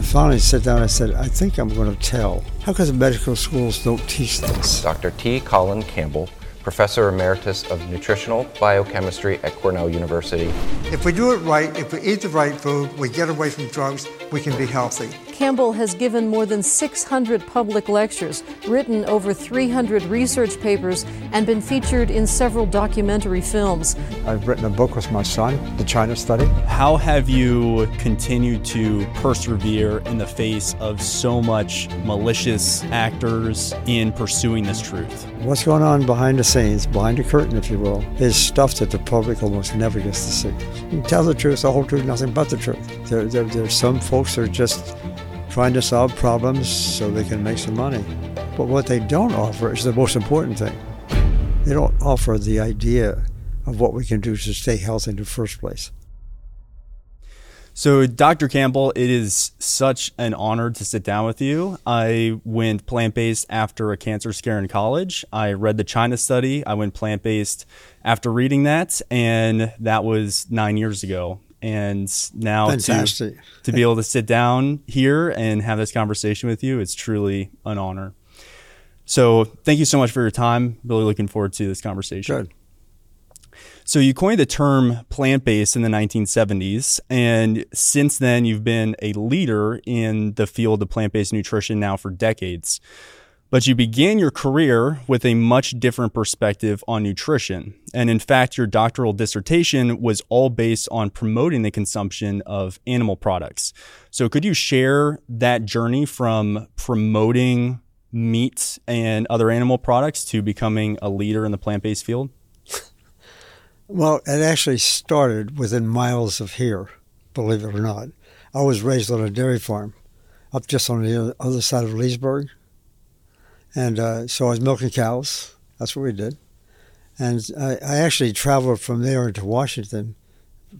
finally sat down and I said, I think I'm going to tell. How come the medical schools don't teach this? Dr. T. Colin Campbell, Professor Emeritus of Nutritional Biochemistry at Cornell University. If we do it right, if we eat the right food, we get away from drugs, we can be healthy. Campbell has given more than 600 public lectures, written over 300 research papers, and been featured in several documentary films. I've written a book with my son, The China Study. How have you continued to persevere in the face of so much malicious actors in pursuing this truth? What's going on behind the scenes, behind the curtain, if you will, is stuff that the public almost never gets to see. You tell the truth, the whole truth, nothing but the truth. There, there, there's some folks that are just trying to solve problems so they can make some money. But what they don't offer is the most important thing. They don't offer the idea of what we can do to stay healthy in the first place. So, Dr. Campbell, it is such an honor to sit down with you. I went plant based after a cancer scare in college. I read the China study. I went plant based after reading that, and that was nine years ago and now to, to be able to sit down here and have this conversation with you, it's truly an honor. So thank you so much for your time. Really looking forward to this conversation. Good. So you coined the term plant-based in the 1970s, and since then you've been a leader in the field of plant-based nutrition now for decades. But you began your career with a much different perspective on nutrition. And in fact, your doctoral dissertation was all based on promoting the consumption of animal products. So could you share that journey from promoting meat and other animal products to becoming a leader in the plant based field? Well, it actually started within miles of here, believe it or not. I was raised on a dairy farm up just on the other side of Leesburg and uh, so I was milking cows. That's what we did. And I, I actually traveled from there to Washington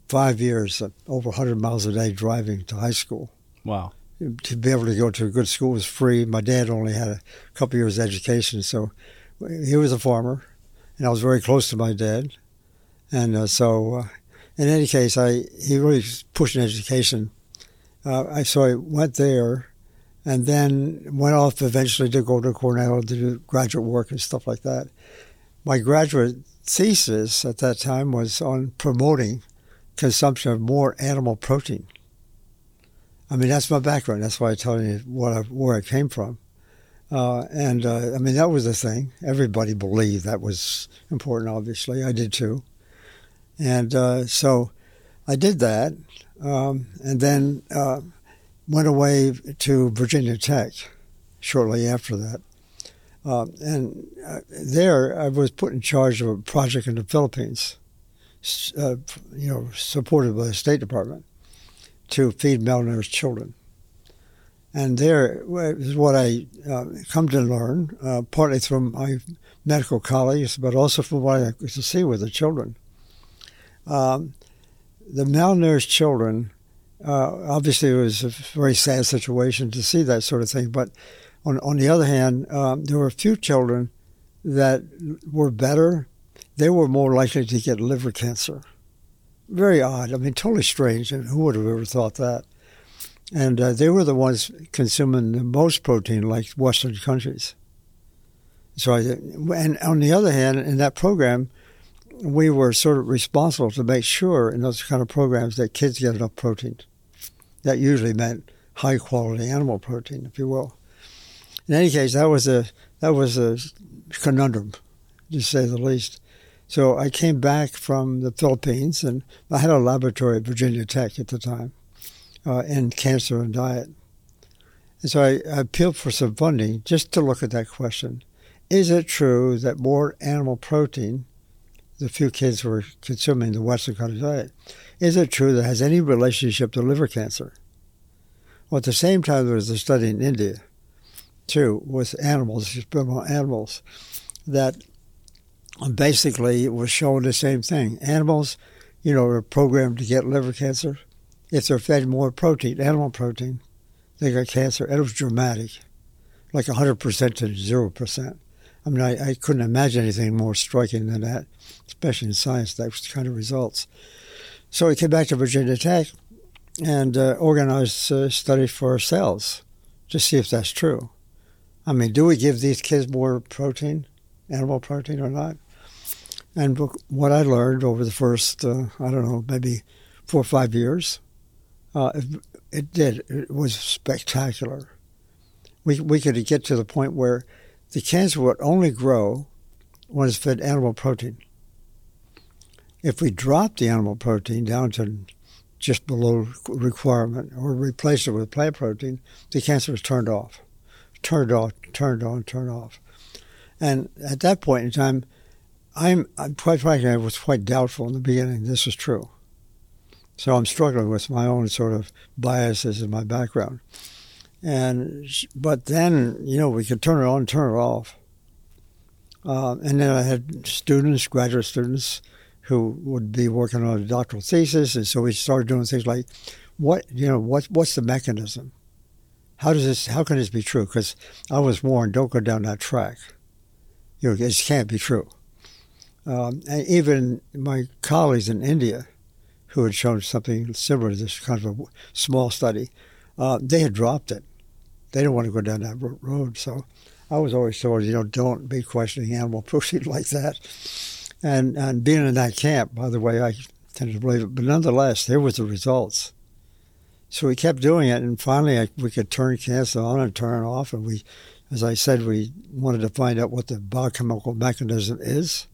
five years, uh, over 100 miles a day driving to high school. Wow. To be able to go to a good school was free. My dad only had a couple years education, so he was a farmer, and I was very close to my dad. And uh, so, uh, in any case, I he really pushed an education. Uh, I so I went there and then went off eventually to go to Cornell to do graduate work and stuff like that. My graduate thesis at that time was on promoting consumption of more animal protein. I mean, that's my background. That's why I tell you what I, where I came from. Uh, and uh, I mean, that was the thing. Everybody believed that was important, obviously. I did too. And uh, so I did that. Um, and then uh, went away to Virginia Tech shortly after that. Uh, and uh, there I was put in charge of a project in the Philippines, uh, you know, supported by the State Department to feed malnourished children. And there is what I uh, come to learn, uh, partly from my medical colleagues, but also from what I could see with the children. Um, the malnourished children uh, obviously, it was a very sad situation to see that sort of thing. But on, on the other hand, um, there were a few children that were better. They were more likely to get liver cancer. Very odd. I mean, totally strange. And who would have ever thought that? And uh, they were the ones consuming the most protein, like Western countries. So, I, and on the other hand, in that program, we were sort of responsible to make sure in those kind of programs that kids get enough protein. That usually meant high quality animal protein, if you will. In any case, that was a that was a conundrum, to say the least. So I came back from the Philippines, and I had a laboratory at Virginia Tech at the time uh, in cancer and diet. And so I, I appealed for some funding just to look at that question. Is it true that more animal protein the few kids were consuming the Western country diet. Is it true that it has any relationship to liver cancer? Well, at the same time, there was a study in India, too, with animals, experimental animals, that basically was showing the same thing. Animals, you know, are programmed to get liver cancer. If they're fed more protein, animal protein, they got cancer. And it was dramatic, like 100% to 0%. I mean, I, I couldn't imagine anything more striking than that especially in science, those kind of results. So we came back to Virginia Tech, and uh, organized a study for ourselves to see if that's true. I mean, do we give these kids more protein, animal protein, or not? And what I learned over the first, uh, I don't know, maybe four or five years, uh, it, it, did. It was spectacular. We, we could get to the point where the cancer would only grow when it's fed animal protein. If we drop the animal protein down to just below requirement or replace it with plant protein, the cancer is turned off, turned off, turned on, turned off. And at that point in time, I'm, I'm quite frankly, I was quite doubtful in the beginning this was true. So I'm struggling with my own sort of biases in my background. And but then you know we could turn it on, turn it off. Uh, and then I had students, graduate students, who would be working on a doctoral thesis, and so we started doing things like, what you know, what what's the mechanism? How does this? How can this be true? Because I was warned, don't go down that track. You know, it can't be true. Um, and even my colleagues in India, who had shown something similar to this kind of a small study, uh, they had dropped it. They didn't want to go down that road. So I was always told, you know, don't be questioning animal protein like that. And and being in that camp, by the way, I tend to believe it. But nonetheless, there was the results. So we kept doing it, and finally, I, we could turn cancer on and turn it off. And we, as I said, we wanted to find out what the biochemical mechanism is.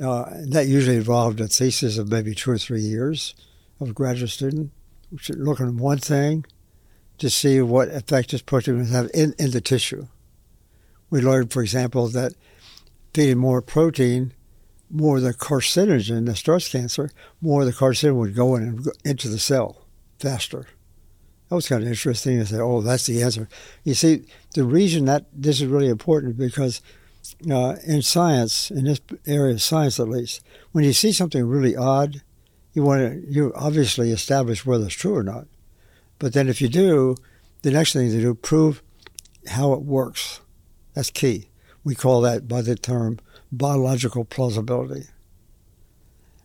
Uh, that usually involved a thesis of maybe two or three years of a graduate student, looking at one thing to see what effect this protein would have in, in the tissue. We learned, for example, that feeding more protein more of the carcinogen that starts cancer, more of the carcinogen would go in and into the cell faster. That was kind of interesting to say, oh, that's the answer. You see, the reason that this is really important because uh, in science, in this area of science at least, when you see something really odd, you want to you obviously establish whether it's true or not. But then if you do, the next thing to do, prove how it works. That's key. We call that by the term biological plausibility.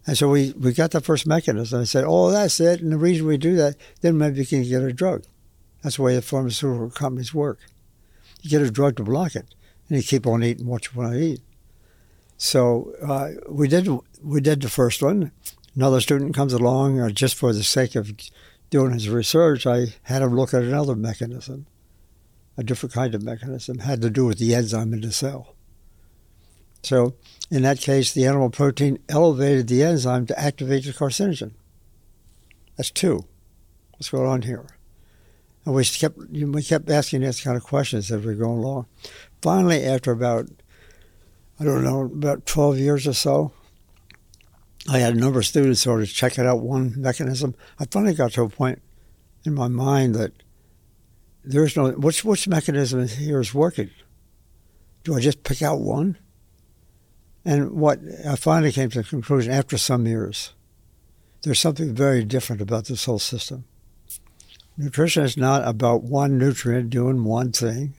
And so we, we got the first mechanism. I said, oh, that's it. And the reason we do that, then maybe you can get a drug. That's the way the pharmaceutical companies work. You get a drug to block it, and you keep on eating what you want to eat. So uh, we did we did the first one. Another student comes along, uh, just for the sake of doing his research, I had him look at another mechanism, a different kind of mechanism, had to do with the enzyme in the cell. So in that case, the animal protein elevated the enzyme to activate the carcinogen. That's two. What's going on here? And we kept we kept asking these kind of questions as we are going along. Finally, after about I don't know about twelve years or so, I had a number of students sort of checking out one mechanism. I finally got to a point in my mind that there's no which which mechanism here is working. Do I just pick out one? And what I finally came to the conclusion after some years, there's something very different about this whole system. Nutrition is not about one nutrient doing one thing.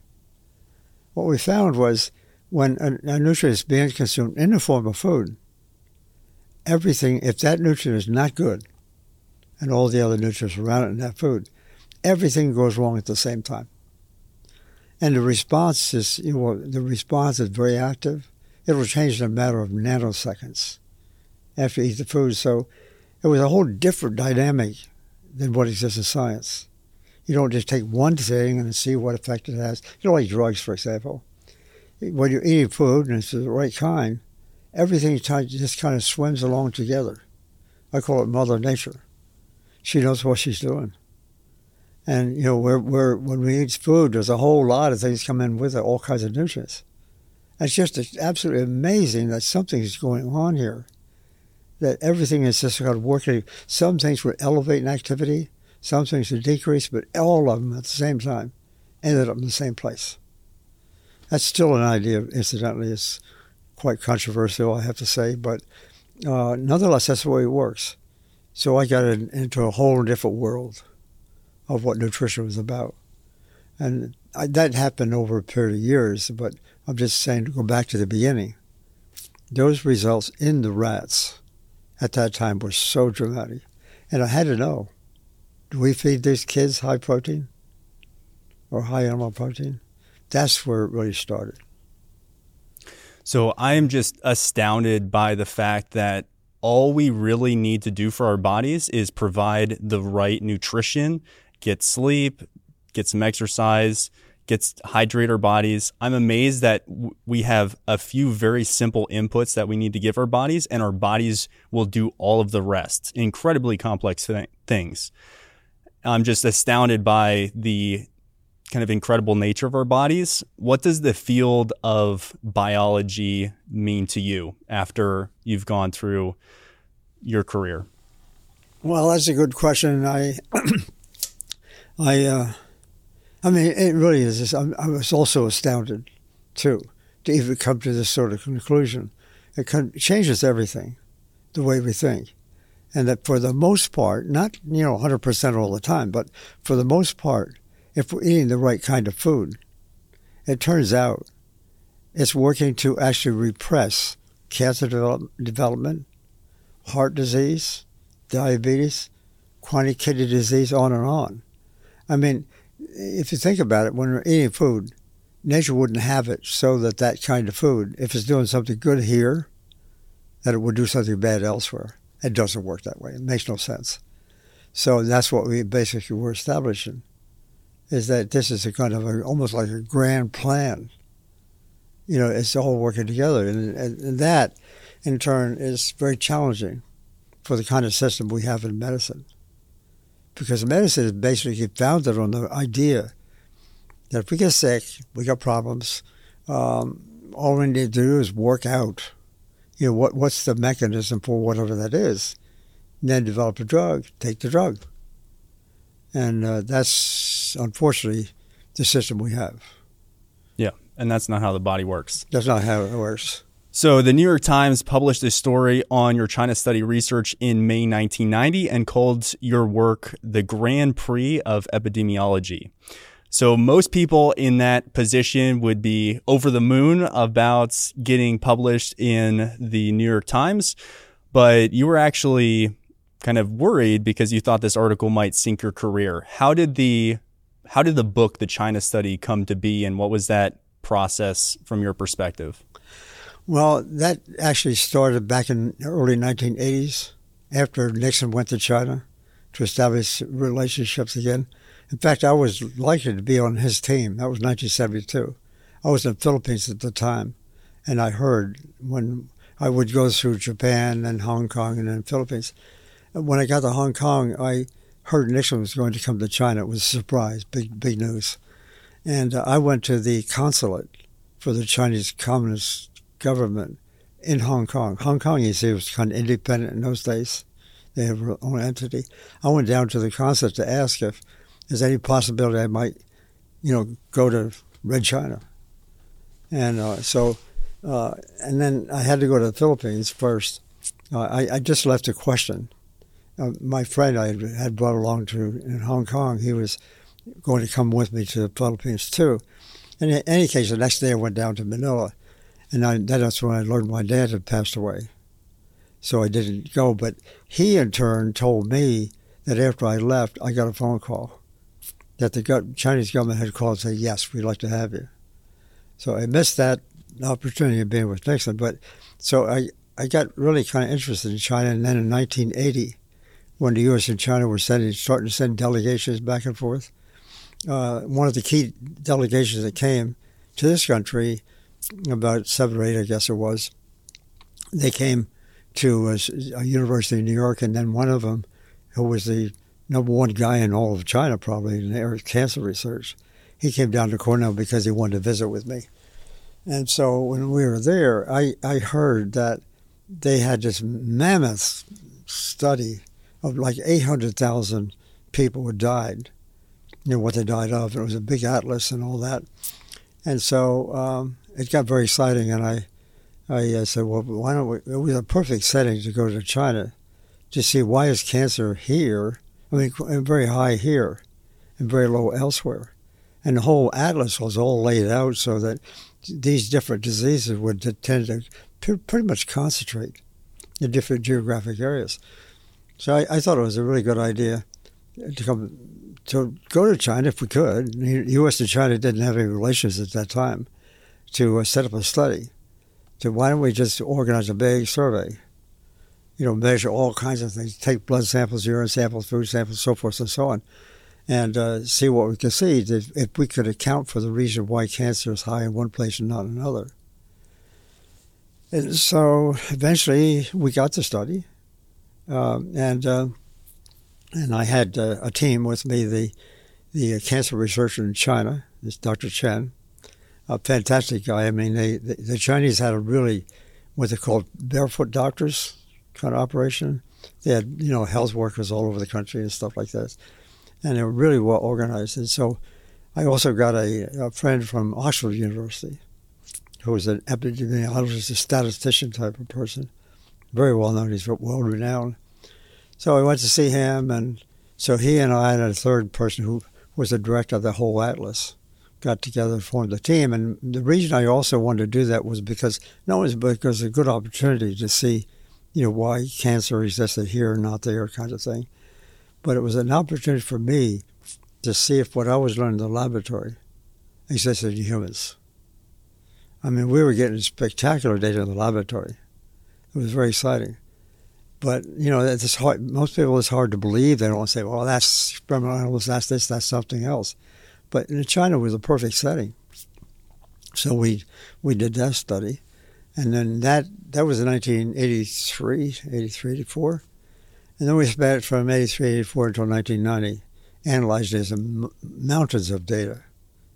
What we found was when a, a nutrient is being consumed in the form of food, everything, if that nutrient is not good, and all the other nutrients around it in that food, everything goes wrong at the same time. And the response is, you know, the response is very active it will change in a matter of nanoseconds after you eat the food. So it was a whole different dynamic than what exists in science. You don't just take one thing and see what effect it has. You know, like drugs, for example. When you're eating food and it's the right kind, everything just kind of swims along together. I call it Mother Nature. She knows what she's doing. And, you know, we're, we're, when we eat food, there's a whole lot of things come in with it, all kinds of nutrients. It's just absolutely amazing that something is going on here. That everything is just kind of working. Some things would elevate in activity, some things would decrease, but all of them at the same time ended up in the same place. That's still an idea, incidentally. It's quite controversial, I have to say, but uh, nonetheless, that's the way it works. So I got in, into a whole different world of what nutrition was about. And I, that happened over a period of years, but I'm just saying to go back to the beginning. Those results in the rats at that time were so dramatic. And I had to know. do we feed these kids high protein or high animal protein? That's where it really started. So I am just astounded by the fact that all we really need to do for our bodies is provide the right nutrition, get sleep, get some exercise, get hydrate our bodies. I'm amazed that w- we have a few very simple inputs that we need to give our bodies, and our bodies will do all of the rest. Incredibly complex th- things. I'm just astounded by the kind of incredible nature of our bodies. What does the field of biology mean to you after you've gone through your career? Well, that's a good question. I, I, uh, I mean, it really is. I, was also astounded, too, to even come to this sort of conclusion. It changes everything, the way we think and that for the most part, not you know 100% all the time, but for the most part, if we're eating the right kind of food, it turns out it's working to actually repress cancer develop, development, heart disease, diabetes, chronic kidney disease, on and on. I mean, if you think about it, when we're eating food, nature wouldn't have it so that that kind of food, if it's doing something good here, that it would do something bad elsewhere. It doesn't work that way. It makes no sense. So that's what we basically were establishing, is that this is a kind of a, almost like a grand plan. You know, it's all working together, and, and, and that, in turn, is very challenging for the kind of system we have in medicine, because medicine is basically founded on the idea that if we get sick, we got problems. Um, all we need to do is work out you know, what what's the mechanism for whatever that is, and then develop a drug, take the drug. And uh, that's unfortunately the system we have. Yeah, and that's not how the body works. That's not how it works. So, the New York Times published a story on your China study research in May 1990 and called your work the Grand Prix of Epidemiology. So most people in that position would be over the moon about getting published in the New York Times, but you were actually kind of worried because you thought this article might sink your career. How did the how did the book The China Study come to be and what was that process from your perspective? Well, that actually started back in the early 1980s after Nixon went to China to establish relationships again. In fact, I was lucky to be on his team. That was 1972. I was in the Philippines at the time, and I heard when I would go through Japan and Hong Kong and then Philippines. When I got to Hong Kong, I heard Nixon was going to come to China. It was a surprise, big big news. And uh, I went to the consulate for the Chinese Communist government in Hong Kong. Hong Kong, you see, was kind of independent in those days. They have their own entity. I went down to the consulate to ask if there's any possibility I might, you know, go to Red China. And uh, so, uh, and then I had to go to the Philippines first. Uh, I, I, just left a question. Uh, my friend I had brought along to in Hong Kong, he was going to come with me to the Philippines too. And in any case, the next day I went down to Manila, and I, that's when I learned my dad had passed away. So I didn't go, but he in turn told me that after I left, I got a phone call that the Chinese government had called and said, yes, we'd like to have you. So I missed that opportunity of being with Nixon. But so I, I got really kind of interested in China. And then in 1980, when the U.S. and China were sending, starting to send delegations back and forth, uh, one of the key delegations that came to this country, about seven or eight, I guess it was, they came to a, a university in New York, and then one of them, who was the number one guy in all of China, probably in cancer research. He came down to Cornell because he wanted to visit with me. And so when we were there, I, I heard that they had this mammoth study of like 800,000 people who died, you know, what they died of. It was a big atlas and all that. And so um, it got very exciting. And I, I uh, said, well, why don't we? It was a perfect setting to go to China to see why is cancer here I mean, very high here and very low elsewhere. And the whole atlas was all laid out so that these different diseases would tend to pretty much concentrate in different geographic areas. So I, I thought it was a really good idea. to come to go to China if we could. The U.S. and China didn't have any relations at that time to uh, set up a study. To why don't we just organize a big survey? You know, measure all kinds of things, take blood samples, urine samples, food samples, so forth and so on, and uh, see what we could see. If, if we could account for the reason why cancer is high in one place and not another. And so eventually we got the study, and uh, and I had uh, a team with me, the the cancer researcher in China, this Dr. Chen, a fantastic guy. I mean, they, the, the Chinese had a really what they called barefoot doctors kind of operation. They had you know health workers all over the country and stuff like that, and they were really well organized. And so, I also got a, a friend from Oxford University who was an epidemiologist, a statistician type of person, very well known. He's well renowned. So I went to see him, and so he and I and a third person who was the director of the whole atlas got together and formed the team. And the reason I also wanted to do that was because not only because it's a good opportunity to see, you know, why cancer existed here and not there, kind of thing, but it was an opportunity for me to see if what I was learning in the laboratory existed in humans. I mean, we were getting spectacular data in the laboratory. It was very exciting. But, you know, it's hard, most people it's hard to believe. They don't say, well, that's experimental that's this, that's something else. But in China was a perfect setting. So we we did that study. And then that that was in 1983, 83, 84. And then we spent it from 83, 84 until 1990 analyzing some mountains of data,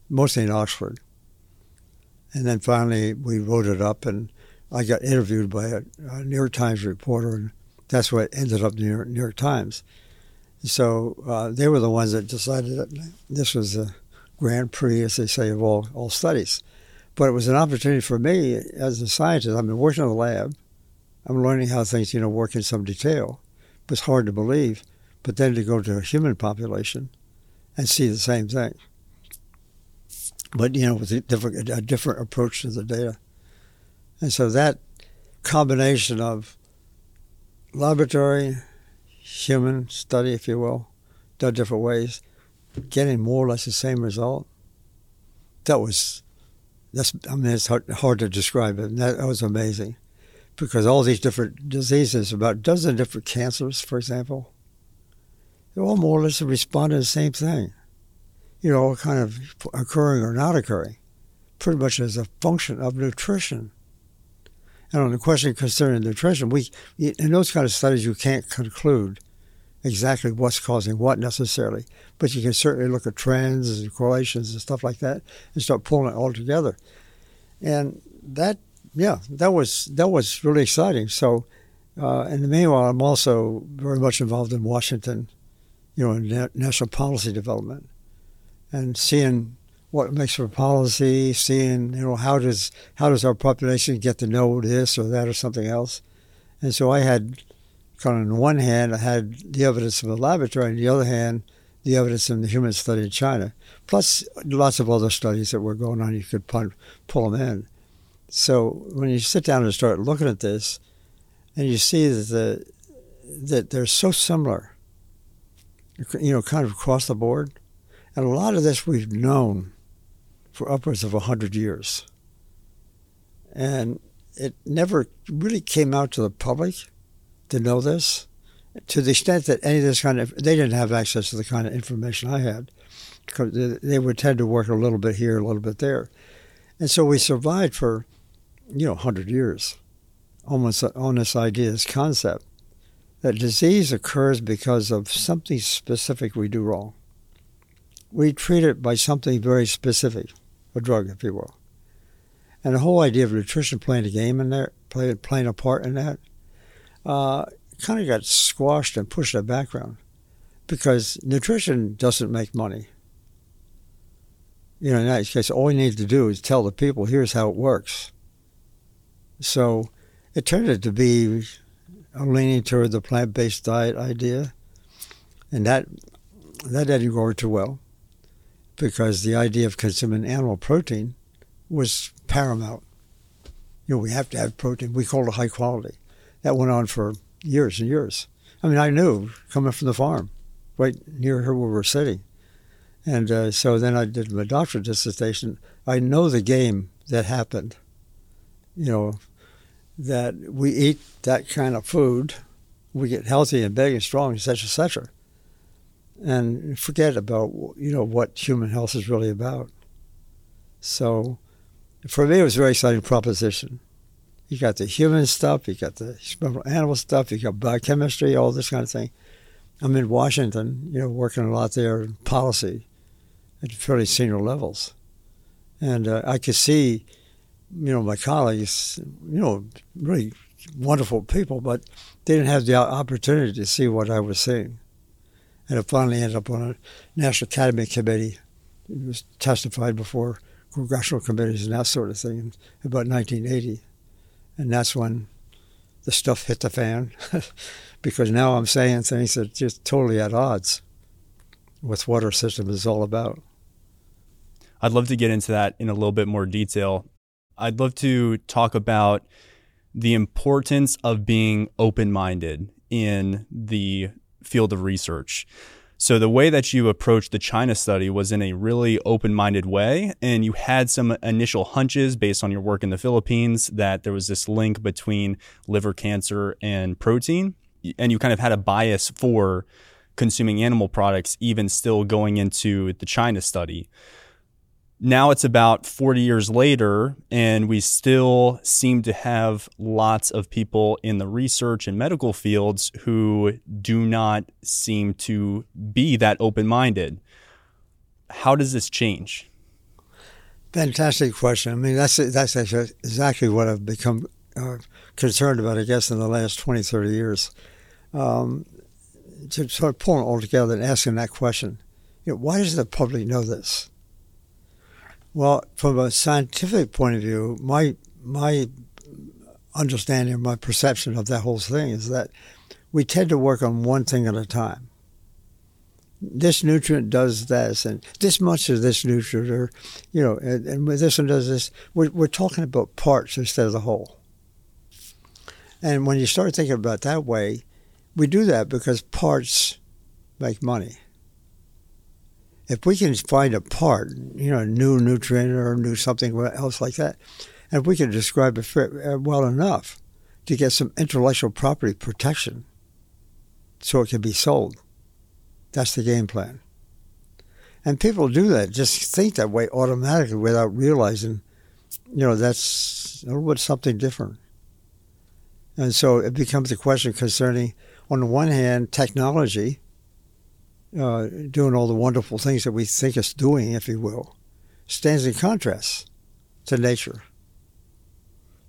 mostly in Oxford. And then finally, we wrote it up, and I got interviewed by a, a New York Times reporter, and that's what ended up New York, New York Times. So uh, they were the ones that decided that this was a Grand Prix, as they say, of all, all studies. But it was an opportunity for me as a scientist. I've been working in the lab. I'm learning how things, you know, work in some detail. It was hard to believe. But then to go to a human population and see the same thing but you know, with a different, a different approach to the data. And so that combination of laboratory, human study, if you will, done different ways, getting more or less the same result. That was, that's, I mean, it's hard, hard to describe it. That, that was amazing because all these different diseases, about a dozen different cancers, for example, they all more or less respond to the same thing you know, kind of occurring or not occurring, pretty much as a function of nutrition. And on the question concerning nutrition, we in those kind of studies you can't conclude exactly what's causing what necessarily, but you can certainly look at trends and correlations and stuff like that and start pulling it all together. And that, yeah, that was that was really exciting. So, uh, in the meanwhile, I'm also very much involved in Washington, you know, in national policy development and seeing what makes for policy, seeing you know how does how does our population get to know this or that or something else, and so I had kind of on one hand I had the evidence from the laboratory, on the other hand the evidence from the human study in China, plus lots of other studies that were going on. You could pull, pull them in. So when you sit down and start looking at this, and you see that the, that they're so similar, you know, kind of across the board and a lot of this we've known for upwards of 100 years. And it never really came out to the public to know this to the extent that any of this kind of, they didn't have access to the kind of information I had because they would tend to work a little bit here, a little bit there. And so we survived for, you know, 100 years almost on this idea, this concept that disease occurs because of something specific we do wrong we treat it by something very specific, a drug, if you will. And the whole idea of nutrition playing a game in there, playing, playing a part in that, uh, kind of got squashed and pushed to the background because nutrition doesn't make money. You know, in that case, all you need to do is tell the people, here's how it works. So it turned out to be a leaning toward the plant based diet idea. And that that didn't go over too well because the idea of consuming animal protein was paramount. You know, we have to have protein. We called it high quality. That went on for years and years. I mean, I knew coming from the farm, right near here where we're sitting. And uh, so then I did my doctorate dissertation. I know the game that happened. You know, that we eat that kind of food, we get healthy and big and strong, etc., etc. And forget about you know what human health is really about. So, for me, it was a very exciting proposition. You got the human stuff, you got the animal stuff, you got biochemistry, all this kind of thing. I'm in Washington, you know, working a lot there in policy at fairly senior levels. And uh, I could see, you know, my colleagues, you know, really wonderful people, but they didn't have the opportunity to see what I was seeing. And it finally ended up on a National Academy Committee. It was testified before congressional committees and that sort of thing in about 1980. And that's when the stuff hit the fan because now I'm saying things that are just totally at odds with what our system is all about. I'd love to get into that in a little bit more detail. I'd love to talk about the importance of being open minded in the field of research. So, the way that you approached the China study was in a really open minded way. And you had some initial hunches based on your work in the Philippines that there was this link between liver cancer and protein. And you kind of had a bias for consuming animal products, even still going into the China study now it's about 40 years later, and we still seem to have lots of people in the research and medical fields who do not seem to be that open minded. How does this change? Fantastic question. I mean, that's that's actually exactly what I've become uh, concerned about, I guess, in the last 20, 30 years. Um, to sort of pull it all together and asking that question, you know, why does the public know this? Well, from a scientific point of view, my my understanding, my perception of that whole thing is that we tend to work on one thing at a time. This nutrient does this, and this much of this nutrient, or you know, and, and this one does this. We're, we're talking about parts instead of the whole. And when you start thinking about that way, we do that because parts make money if we can find a part, you know, a new nutrient or a new something else like that, and if we can describe it uh, well enough to get some intellectual property protection so it can be sold, that's the game plan. And people do that, just think that way automatically without realizing, you know, that's a little bit something different. And so it becomes a question concerning, on the one hand, technology uh, doing all the wonderful things that we think it's doing, if you will, stands in contrast to nature.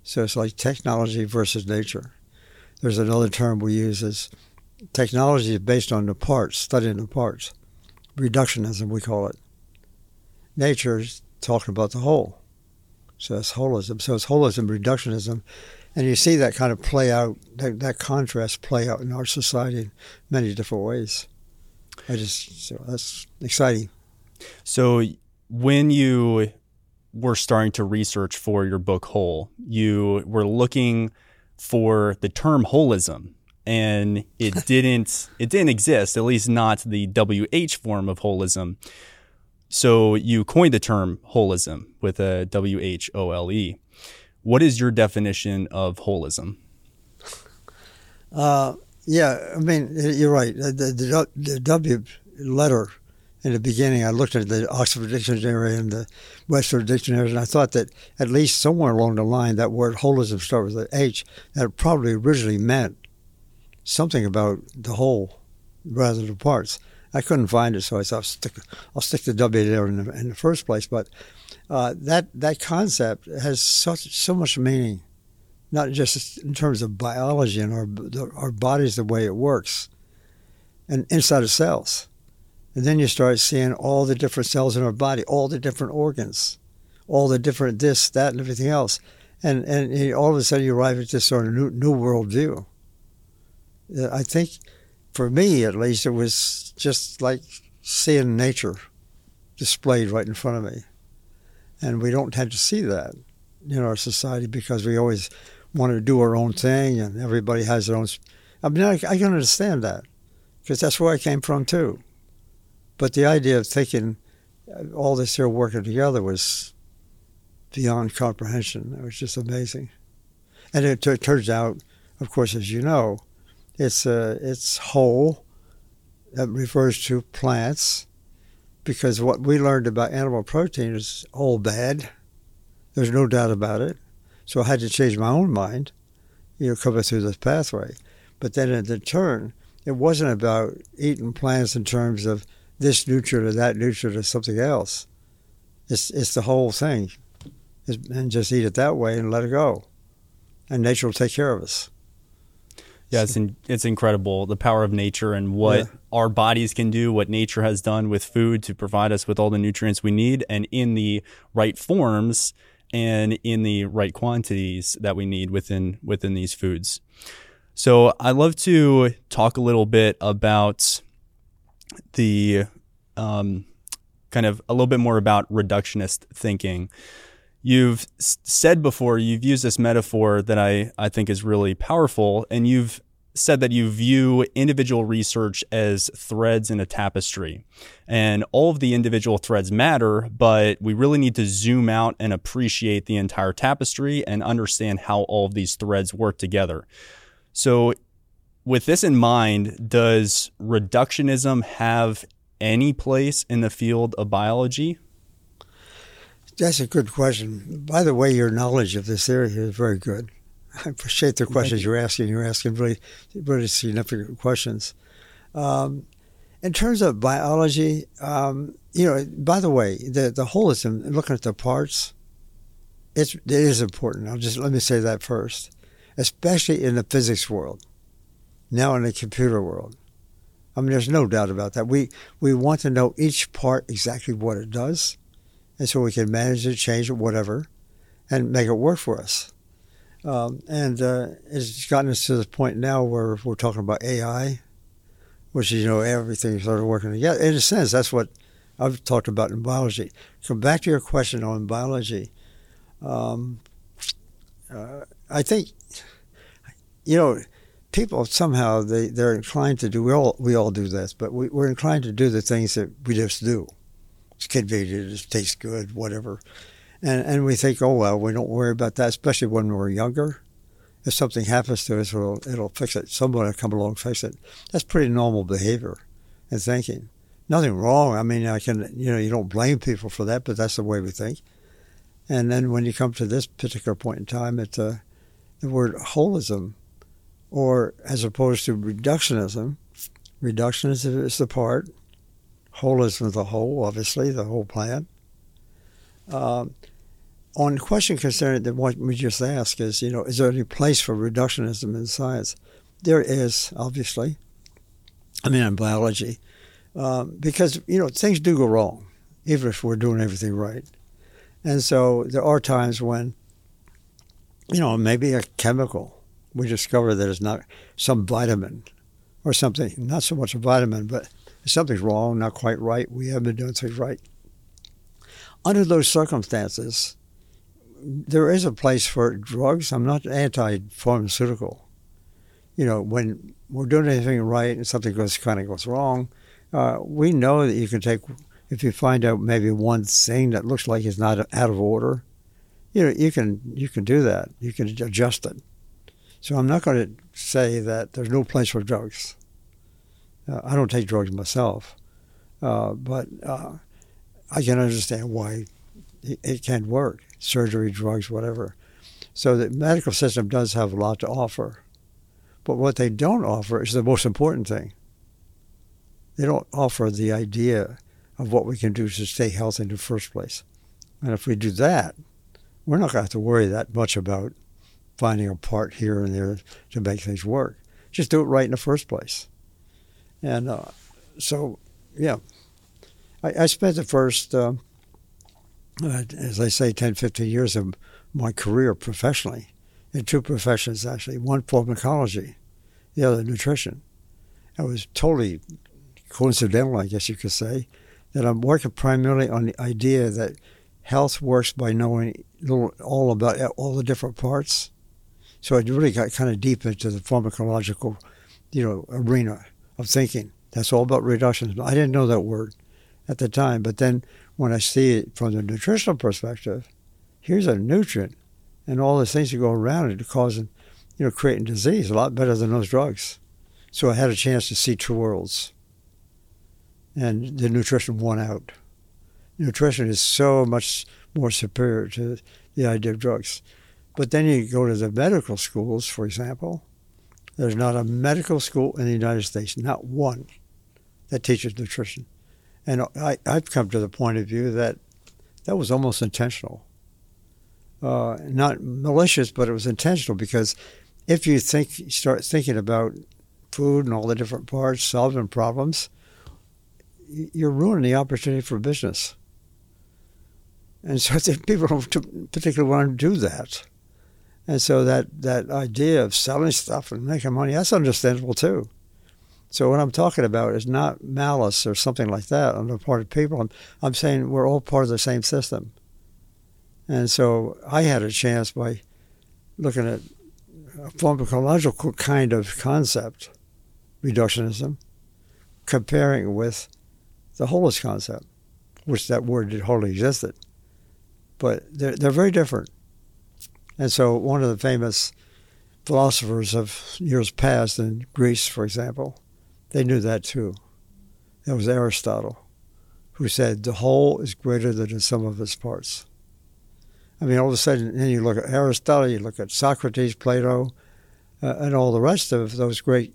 So it's like technology versus nature. There's another term we use is technology is based on the parts, studying the parts. Reductionism, we call it. Nature is talking about the whole. So it's holism. So it's holism, reductionism. And you see that kind of play out, that, that contrast play out in our society in many different ways. I just so that's exciting. So when you were starting to research for your book Whole, you were looking for the term holism and it didn't it didn't exist, at least not the WH form of wholism. So you coined the term wholism with a W H O L E. What is your definition of wholism? Uh, yeah, I mean, you're right. The, the, the, W letter in the beginning, I looked at the Oxford Dictionary and the Webster Dictionary, and I thought that at least somewhere along the line, that word holism started with an H, that probably originally meant something about the whole rather than the parts. I couldn't find it, so I thought I'll stick, I'll stick the W there in the, in the first place. But uh, that that concept has such so much meaning not just in terms of biology and our our bodies, the way it works, and inside of cells. And then you start seeing all the different cells in our body, all the different organs, all the different this, that, and everything else. And and all of a sudden you arrive at this sort of new, new world view. Uh, I think, for me at least, it was just like seeing nature displayed right in front of me. And we don't tend to see that in our society because we always want to do our own thing, and everybody has their own. I mean, I, I can understand that because that's where I came from too. But the idea of thinking uh, all this here working together was beyond comprehension. It was just amazing. And it, t- turns out, of course, as you know, it's uh, it's whole. That refers to plants, because what we learned about animal protein is all bad. There's no doubt about it. So I had to change my own mind, you know, coming through this pathway. But then in the turn, it wasn't about eating plants in terms of this nutrient or that nutrient or something else. It's it's the whole thing, and just eat it that way and let it go, and nature will take care of us. Yeah, it's in, it's incredible the power of nature and what yeah. our bodies can do, what nature has done with food to provide us with all the nutrients we need, and in the right forms and in the right quantities that we need within within these foods. So I love to talk a little bit about the um, kind of a little bit more about reductionist thinking. You've said before, you've used this metaphor that I, I think is really powerful, and you've said that you view individual research as threads in a tapestry. And all of the individual threads matter, but we really need to zoom out and appreciate the entire tapestry and understand how all of these threads work together. So, with this in mind, does reductionism have any place in the field of biology? That's a good question. By the way, your knowledge of this area is very good. I appreciate the questions you. are asking. You're asking really, really significant questions. Um, in terms of biology, um, you know, by the way, the the holism, looking at the parts, it's it is important. I'll just let me say that first especially in the physics world, now in the computer world. I mean, there's no doubt about that. We we want to know each part exactly what it does, and so we can manage it, change it, whatever, and make it work for us. Um, and uh, it's gotten us to the point now where we're talking about AI, which is you know everything started working together. In a sense, that's what I've talked about in biology. So back to your question on biology. Um, uh, I think you know, people somehow they, they're inclined to do we all we all do this, but we, we're inclined to do the things that we just do. It's convenient, it tastes good, whatever. And and we think, oh well, we don't worry about that, especially when we're younger. If something happens to us, it'll, it'll fix it. Someone will come along and fix it. That's pretty normal behavior and thinking. Nothing wrong. I mean, I can, you know, you don't blame people for that, but that's the way we think. And then when you come to this particular point in time, it's uh, the word holism or as opposed to reductionism. Reductionism is the part, holism is the whole, obviously, the whole plant. Um, on the question concerning the, what we just asked is, you know, is there any place for reductionism in science? There is, obviously. I mean, in biology, um, because you know things do go wrong, even if we're doing everything right, and so there are times when, you know, maybe a chemical we discover that it's not some vitamin or something, not so much a vitamin, but something's wrong, not quite right. We haven't been doing things right. Under those circumstances, there is a place for drugs. I'm not anti pharmaceutical. You know, when we're doing anything right and something goes kind of goes wrong, uh, we know that you can take, if you find out maybe one thing that looks like it's not out of order, you know, you can you can do that. You can adjust it. So I'm not going to say that there's no place for drugs. Uh, I don't take drugs myself, uh, but uh, I can understand why it, can't work. Surgery, drugs, whatever. So the medical system does have a lot to offer. But what they don't offer is the most important thing. They don't offer the idea of what we can do to stay healthy in the first place. And if we do that, we're not going to have to worry that much about finding a part here and there to make things work. Just do it right in the first place. And uh, so, yeah, I, I, spent the first, uh, uh, as I say, 10, 15 years of my career professionally in two professions, actually. One pharmacology, the other nutrition. It was totally coincidental, I guess you could say, that I'm working primarily on the idea that health works by knowing little, all about all the different parts so I really got kind of deep into the pharmacological, you know, arena of thinking. That's all about reductions. I didn't know that word at the time, but then when I see it from the nutritional perspective, here's a nutrient and all the things that go around it causing, you know, creating disease a lot better than those drugs. So I had a chance to see two worlds. And the nutrition won out. Nutrition is so much more superior to the idea of drugs. But then you go to the medical schools, for example. There's not a medical school in the United States, not one, that teaches nutrition. And I, I've come to the point of view that that was almost intentional. Uh, not malicious, but it was intentional because if you think start thinking about food and all the different parts, solving problems, you're ruining the opportunity for business. And so people don't particularly want to do that. And so that, that idea of selling stuff and making money, that's understandable too. So what I'm talking about is not malice or something like that on the part of people. I'm, I'm saying we're all part of the same system. And so I had a chance by looking at a pharmacological kind of concept, reductionism, comparing with the wholist concept, which that word did hardly existed. But they're, they're very different. And so one of the famous philosophers of years past in Greece, for example, they knew that too. That was Aristotle, who said the whole is greater than the sum of its parts. I mean, all of a sudden, then you look at Aristotle, you look at Socrates, Plato, uh, and all the rest of those great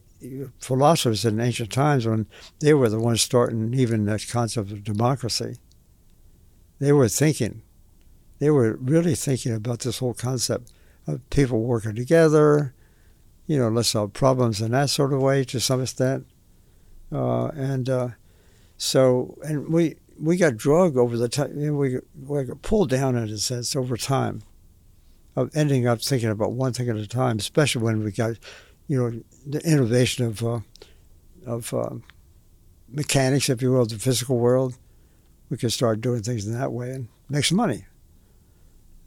philosophers in ancient times when they were the ones starting even the concept of democracy. They were thinking, they were really thinking about this whole concept of people working together, you know, let's solve problems in that sort of way to some extent. Uh, and uh, so, and we we got drug over the time. You know, we, we got pulled down in a sense over time of ending up thinking about one thing at a time, especially when we got, you know, the innovation of uh, of uh, mechanics, if you will, the physical world. We could start doing things in that way and make some money.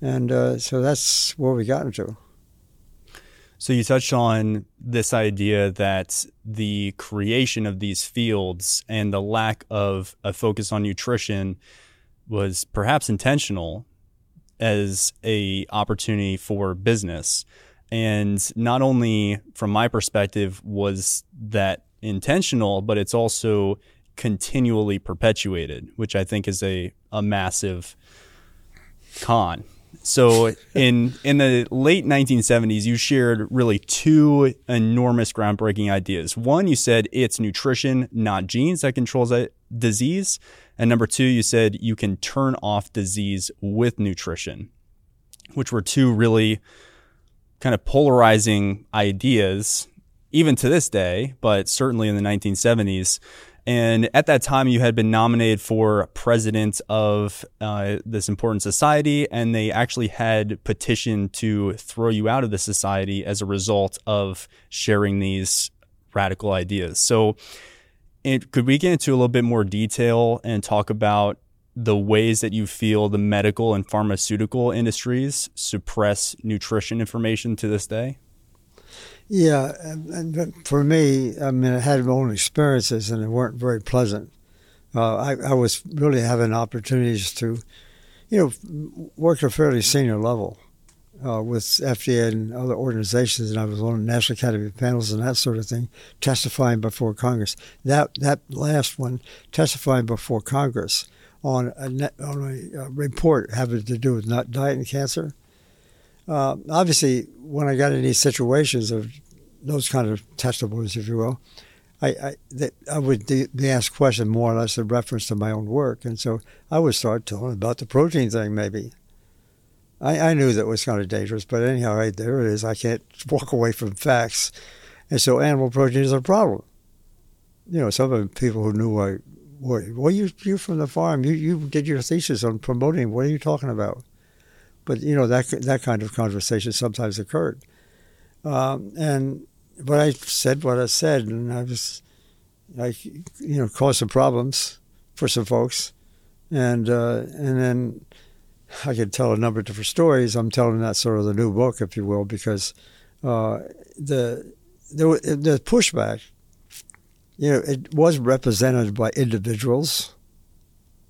And uh, so that's where we got into. So you touched on this idea that the creation of these fields and the lack of a focus on nutrition was perhaps intentional as a opportunity for business. And not only from my perspective was that intentional, but it's also continually perpetuated, which I think is a, a massive con so in in the late 1970s, you shared really two enormous groundbreaking ideas. One, you said it's nutrition, not genes, that controls a disease, and number two, you said you can turn off disease with nutrition, which were two really kind of polarizing ideas, even to this day, but certainly in the 1970s. And at that time, you had been nominated for president of uh, this important society, and they actually had petitioned to throw you out of the society as a result of sharing these radical ideas. So, it, could we get into a little bit more detail and talk about the ways that you feel the medical and pharmaceutical industries suppress nutrition information to this day? Yeah, and, and for me, I mean, I had my own experiences, and they weren't very pleasant. Uh, I, I was really having opportunities to, you know, work at a fairly senior level uh, with FDA and other organizations, and I was on National Academy panels and that sort of thing, testifying before Congress. That that last one, testifying before Congress on a, on a, a report having to do with not diet and cancer uh, obviously, when I got in these situations of those kind of testimonies, if you will, I, I, I would be asked questions more or less in reference to my own work, and so I would start telling about the protein thing. Maybe I, I knew that was kind of dangerous, but anyhow, right there it is. I can't walk away from facts, and so animal protein is a problem. You know, some of the people who knew I, well, you you're from the farm. You you did your thesis on promoting. What are you talking about? But you know that that kind of conversation sometimes occurred, um, and but I said what I said, and I was, I you know, caused some problems for some folks, and uh, and then I could tell a number of different stories. I'm telling that sort of the new book, if you will, because uh, the the the pushback you know, it was represented by individuals,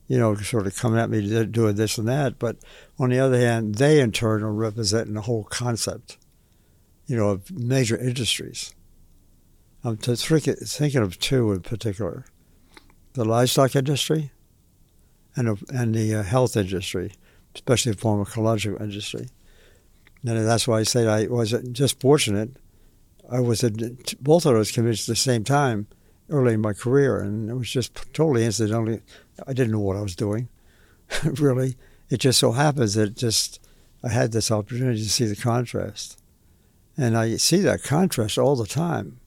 you know, sort of coming at me doing this and that. But on the other hand, they in turn are representing the whole concept, you know, of major industries. I'm thinking of two in particular the livestock industry and, the, and the uh, health industry, especially the pharmacological industry. And that's why I said I was just fortunate. I was in both of those committees at the same time early in my career, and it was just totally incidentally. I didn't know what I was doing, really. It just so happens that just I had this opportunity to see the contrast, and I see that contrast all the time.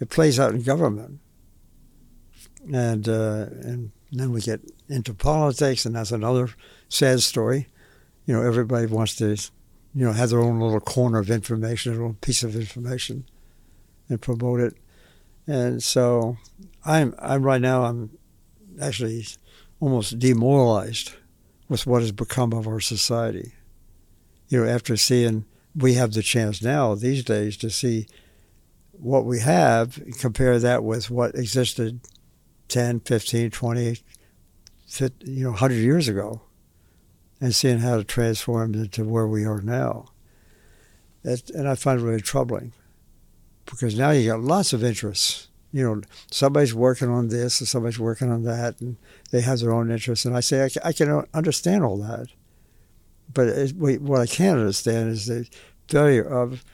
It plays out in government, and uh, and then we get into politics, and that's another sad story. You know, everybody wants to, you know, have their own little corner of information, their own piece of information, and promote it and so I'm I'm right now I'm actually almost demoralized with what has become of our society. You know, after seeing we have the chance now these days to see what we have, compare that with what existed 10, 15, 20, 50, you know, 100 years ago, and seeing how to transform into where we are now. It, and I find it really troubling because now you got lots of interests. You know, somebody's working on this and somebody's working on that, and they have their own interests. And I say, I can, I can understand all that. But it, what I can't understand is the failure of,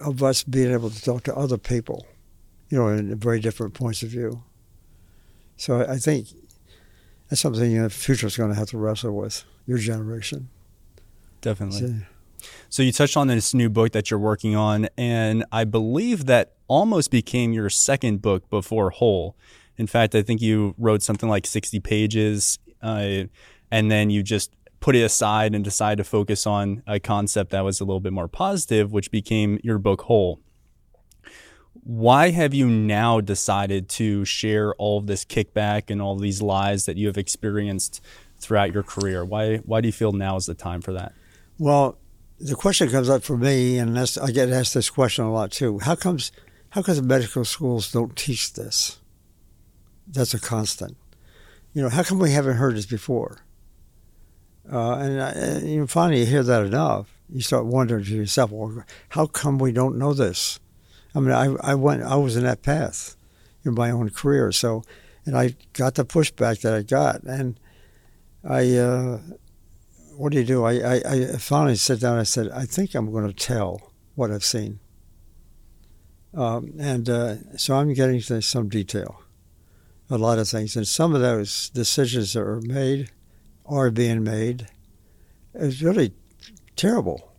of us being able to talk to other people, you know, in very different points of view. So I think that's something the future is going to have to wrestle with, your generation. Definitely. So, so you touched on this new book that you're working on, and I believe that almost became your second book before Whole. In fact, I think you wrote something like 60 pages, uh, and then you just put it aside and decided to focus on a concept that was a little bit more positive, which became your book Whole. Why have you now decided to share all of this kickback and all these lies that you have experienced throughout your career? Why why do you feel now is the time for that? Well, the question comes up for me, and I get asked this question a lot too. How comes how comes medical schools don't teach this? That's a constant. You know, how come we haven't heard this before? Uh, and, and you finally hear that enough, you start wondering to yourself, well, how come we don't know this? I mean, I, I went, I was in that path in my own career, so, and I got the pushback that I got, and I, uh, what do you do? I, I, I finally sat down and I said, I think I'm going to tell what I've seen. Um, and uh, so I'm getting to some detail, a lot of things. And some of those decisions that are made are being made is really terrible.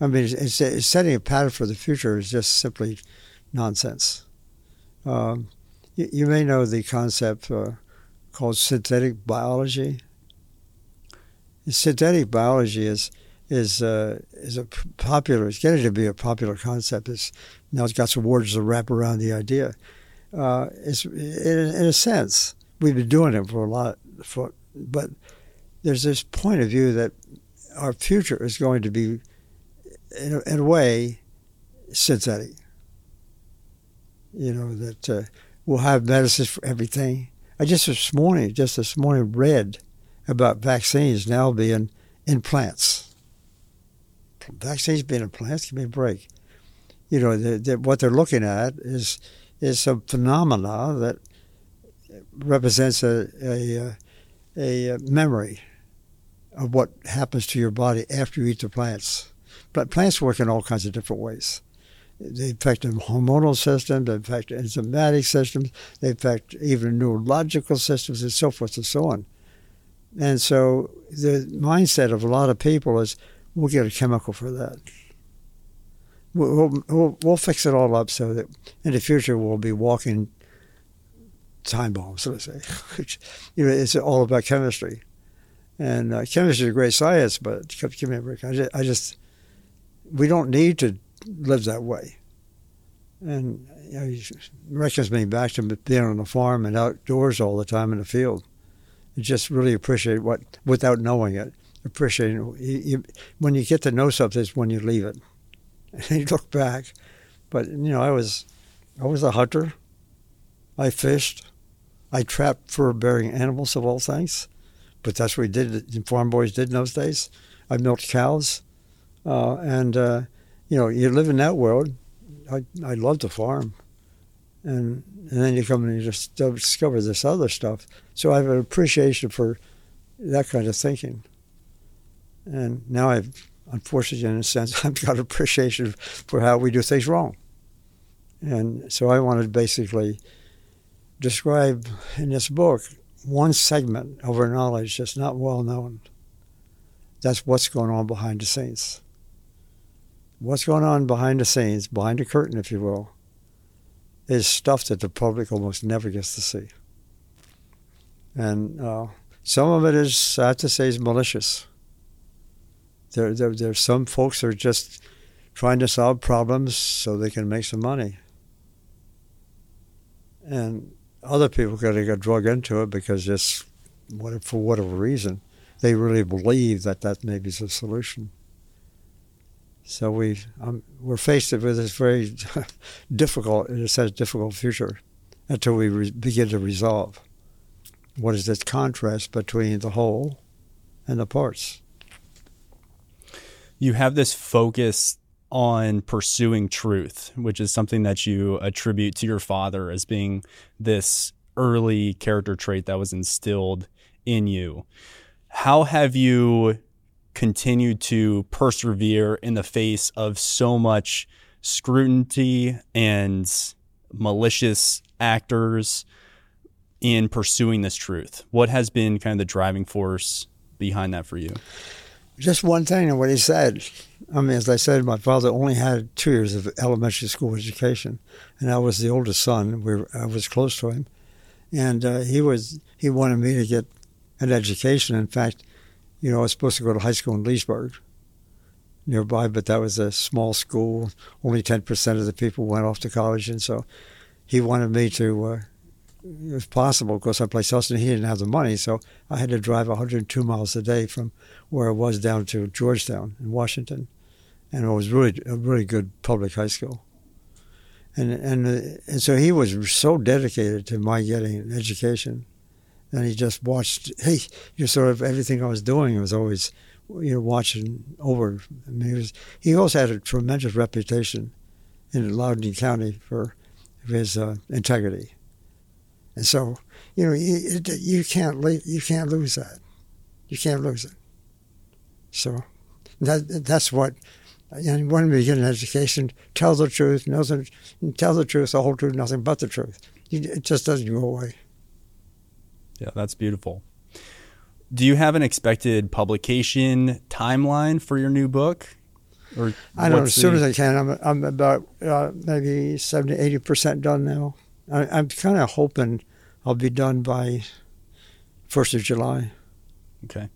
I mean, it's, it's, setting a pattern for the future is just simply nonsense. Um, you, you, may know the concept uh, called synthetic biology synthetic biology is is uh, is a popular. It's getting to be a popular concept. It's now it's got some words to wrap around the idea. Uh, it's in, in, a sense we've been doing it for a lot, for, but there's this point of view that our future is going to be, in a, in a way, synthetic. You know that uh, we'll have medicines for everything. I just this morning, just this morning, read about vaccines now being in plants. Vaccines being in plants, give me a break. You know, the, the, what they're looking at is is some phenomena that represents a, a, a memory of what happens to your body after you eat the plants. But plants work in all kinds of different ways. They affect the hormonal system, they affect enzymatic systems, they affect even neurological systems, and so forth and so on. And so the mindset of a lot of people is we'll get a chemical for that. We'll, we'll, we'll fix it all up so that in the future we'll be walking time bombs, let's say. you know, it's all about chemistry. And uh, chemistry is a great science, but give me a break. I just, I just, we don't need to live that way. And you know, it reckons me back to being on the farm and outdoors all the time in the field just really appreciate what without knowing it. Appreciating you, you, when you get to know something is when you leave it, and you look back. But you know, I was I was a hunter, I fished. I trapped fur-bearing animals of all things, but that's what we did. Farm boys did in those days. I milked cows, uh, and uh, you know, you live in that world. I I love to farm, and and then you come and you just discover this other stuff. So I have an appreciation for that kind of thinking, and now I've unfortunately, in a sense, I've got appreciation for how we do things wrong, and so I wanted to basically describe in this book one segment of our knowledge that's not well known. That's what's going on behind the scenes. What's going on behind the scenes, behind the curtain, if you will, is stuff that the public almost never gets to see. And uh, some of it is, I have to say, is malicious. There, there, there's some folks are just trying to solve problems so they can make some money. And other people got to get drug into it because just for whatever reason, they really believe that that maybe is the solution. So we um, we're faced with this very difficult, in a sense, difficult future until we re- begin to resolve what is this contrast between the whole and the parts. You have this focus on pursuing truth, which is something that you attribute to your father as being this early character trait that was instilled in you. How have you continued to persevere in the face of so much scrutiny and malicious actors in pursuing this truth? What has been kind of the driving force behind that for you? Just one thing in what he said. I mean, as I said, my father only had two years of elementary school education, and I was the oldest son. We were, I was close to him, and uh, he was he wanted me to get an education. In fact, you know, I was supposed to go to high school in Leesburg, nearby, but that was a small school. Only ten percent of the people went off to college, and so he wanted me to. Uh, if possible, go someplace else, and he didn't have the money, so I had to drive 102 miles a day from where I was down to Georgetown in Washington, and it was really a really good public high school. And and uh, and so he was so dedicated to my getting an education, and he just watched. Hey, you sort of everything I was doing was always, you know, watching over. I mean, he was. He also had a tremendous reputation in Loudoun County for his uh, integrity, and so you know you, you can't you can't lose that. You can't lose it. So that that's what. And when we get an education, tell the truth, nothing, tell the truth, the whole truth, nothing but the truth. It just doesn't go away. Yeah, that's beautiful. Do you have an expected publication timeline for your new book? Or I don't know. As soon as I can. I'm, I'm about uh, maybe 70, 80 percent done now. I, I'm kind of hoping I'll be done by first of July. Okay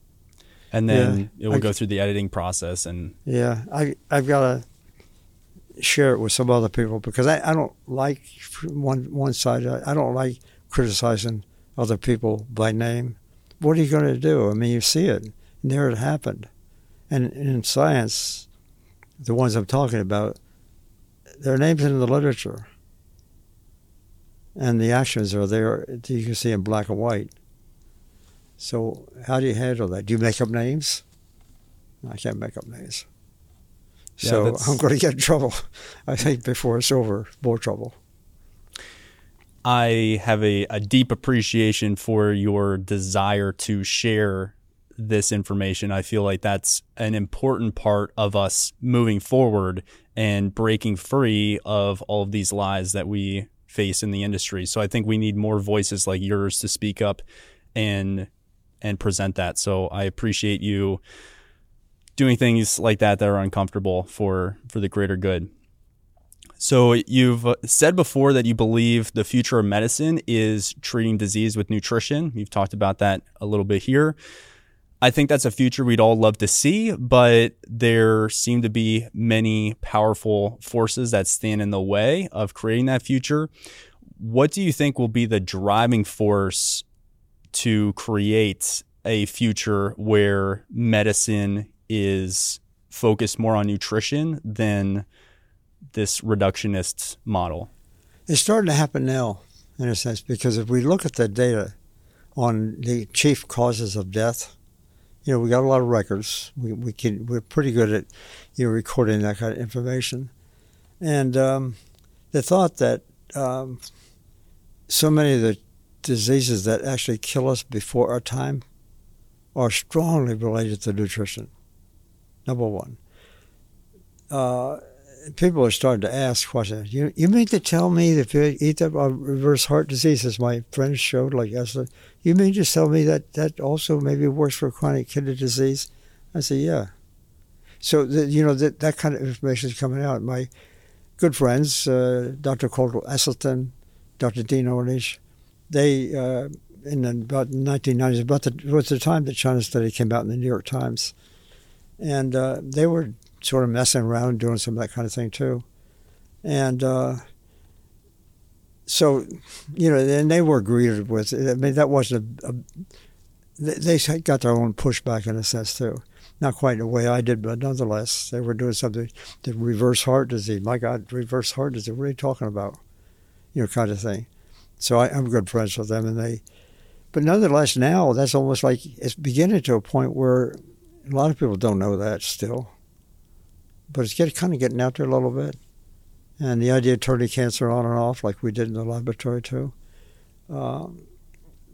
and then yeah, it will I, go through the editing process and yeah i i've got to share it with some other people because i, I don't like one one side I, I don't like criticizing other people by name what are you going to do i mean you see it and there it happened and in science the ones i'm talking about their names in the literature and the actions are there you can see in black and white so how do you handle that? Do you make up names? I can't make up names. Yeah, so I'm going to get in trouble. I think before it's over, more trouble. I have a, a deep appreciation for your desire to share this information. I feel like that's an important part of us moving forward and breaking free of all of these lies that we face in the industry. So I think we need more voices like yours to speak up and and present that. So I appreciate you doing things like that that are uncomfortable for for the greater good. So you've uh, said before that you believe the future of medicine is treating disease with nutrition. You've talked about that a little bit here. I think that's a future we'd all love to see, but there seem to be many powerful forces that stand in the way of creating that future. What do you think will be the driving force to create a future where medicine is focused more on nutrition than this reductionist model? It's starting to happen now. in a sense, because if we look at the data on the chief causes of death, you know, we got a lot of records. We, we can, we're pretty good at, you know, recording that kind of information. And um, the thought that um, so many of the diseases that actually kill us before our time are strongly related to nutrition. Number one. Uh, people are starting to ask questions. You, you mean to tell me that if you eat that uh, reverse heart disease, as my friends showed, like yesterday, you mean to tell me that that also maybe works for chronic kidney disease? I said, yeah. So, the, you know, that, that kind of information is coming out. My good friends, uh, Dr. Caldwell Esselstyn, Dr. Dean Ornish, they, uh, in about the 1990s, about the, was the time the China study came out in the New York Times, and uh, they were sort of messing around, doing some of that kind of thing too. And uh, so, you know, and they were greeted with. I mean, that wasn't a, a they got their own pushback in a sense too. Not quite the way I did, but nonetheless, they were doing something to reverse heart disease. My God, reverse heart disease. What are you talking about? You know, kind of thing. So I, I'm good friends with them, and they. But nonetheless, now that's almost like it's beginning to a point where a lot of people don't know that still but it's get, kind of getting out there a little bit. And the idea of turning cancer on and off, like we did in the laboratory too. Uh,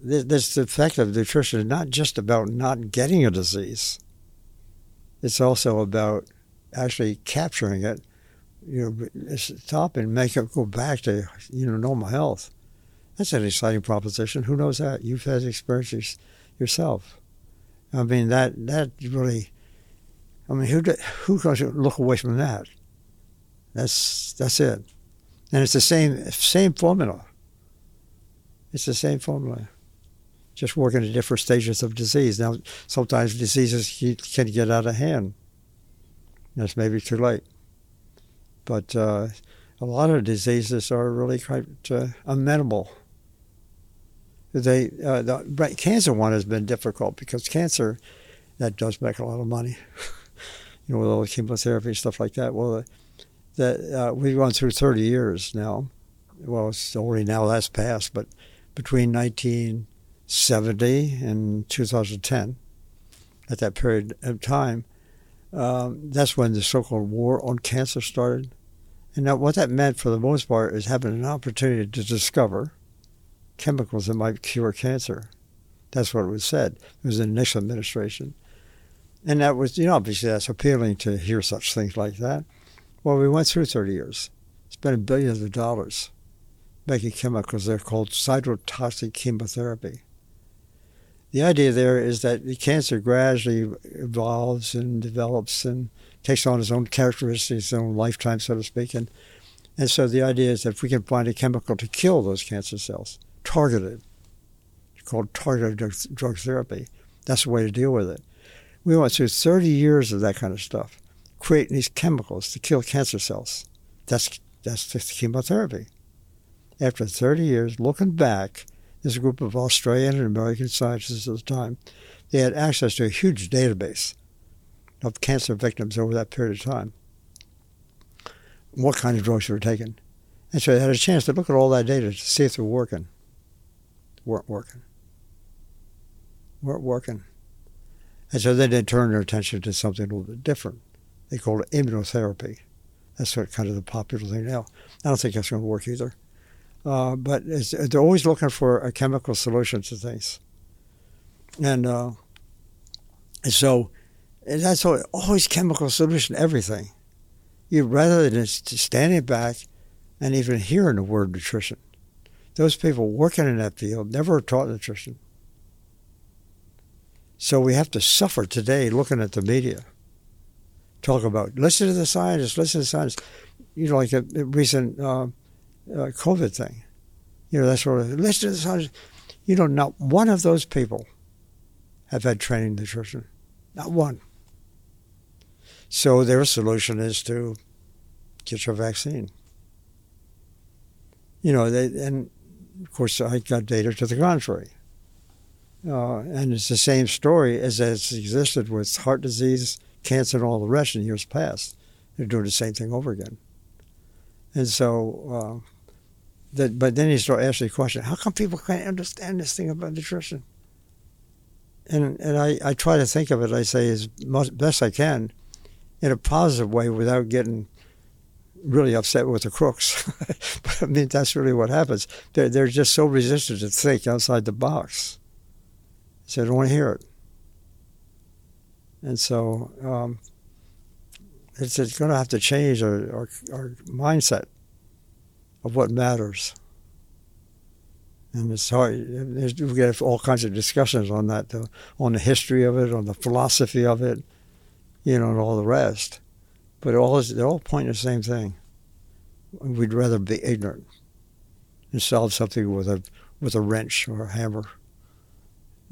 this, this effect of nutrition is not just about not getting a disease. It's also about actually capturing it, you know, stop and make it go back to you know normal health. That's an exciting proposition. Who knows that? You've had experiences yourself. I mean that that really I mean, who who can look away from that? That's that's it, and it's the same same formula. It's the same formula, just working at different stages of disease. Now, sometimes diseases can get out of hand. That's maybe too late, but uh, a lot of diseases are really quite uh, amenable. They uh, the cancer one has been difficult because cancer that does make a lot of money. you know, with all the chemotherapy and stuff like that. Well, that uh, we've gone through 30 years now. Well, it's already now that's passed, but between 1970 and 2010, at that period of time, um, that's when the so-called war on cancer started. And now what that meant for the most part is having an opportunity to discover chemicals that might cure cancer. That's what it was said. It was the initial administration. And that was, you know, obviously that's appealing to hear such things like that. Well, we went through 30 years, spent billions of dollars making chemicals. They're called cytotoxic chemotherapy. The idea there is that the cancer gradually evolves and develops and takes on its own characteristics, its own lifetime, so to speak. And, and so the idea is that if we can find a chemical to kill those cancer cells, targeted, called targeted drug therapy, that's the way to deal with it. We went through 30 years of that kind of stuff, creating these chemicals to kill cancer cells. That's, that's the chemotherapy. After 30 years, looking back, there's a group of Australian and American scientists at the time. They had access to a huge database of cancer victims over that period of time. What kind of drugs were taking. And so they had a chance to look at all that data to see if they were working. weren't working. weren't working. And so then they turned their attention to something a little bit different. They called it immunotherapy. That's what kind of the popular thing now. I don't think that's going to work either. Uh, but they're always looking for a chemical solution to things. And, uh, and so and that's all, always chemical solution everything. You rather than standing back and even hearing the word nutrition. Those people working in that field never taught nutrition. So we have to suffer today looking at the media. Talk about, listen to the scientists, listen to the scientists. You know, like a recent uh, uh, COVID thing. You know, that's sort of, listen to the scientists. You know, not one of those people have had training in nutrition. Not one. So their solution is to get your vaccine. You know, they, and of course, I got data to the contrary. Uh, and it's the same story as has existed with heart disease, cancer, and all the rest in years past. They're doing the same thing over again. And so, uh, that, but then you start asking the question: How come people can't understand this thing about nutrition? And and I, I try to think of it. I say as most, best I can, in a positive way, without getting really upset with the crooks. but I mean, that's really what happens. They're they're just so resistant to think outside the box. So they don't want to hear it. And so um, it's, it's going to have to change our, our, our mindset of what matters. And it's hard. we get all kinds of discussions on that, on the history of it, on the philosophy of it, you know, and all the rest. But all is, they're all pointing to the same thing. We'd rather be ignorant and solve something with a with a wrench or a hammer.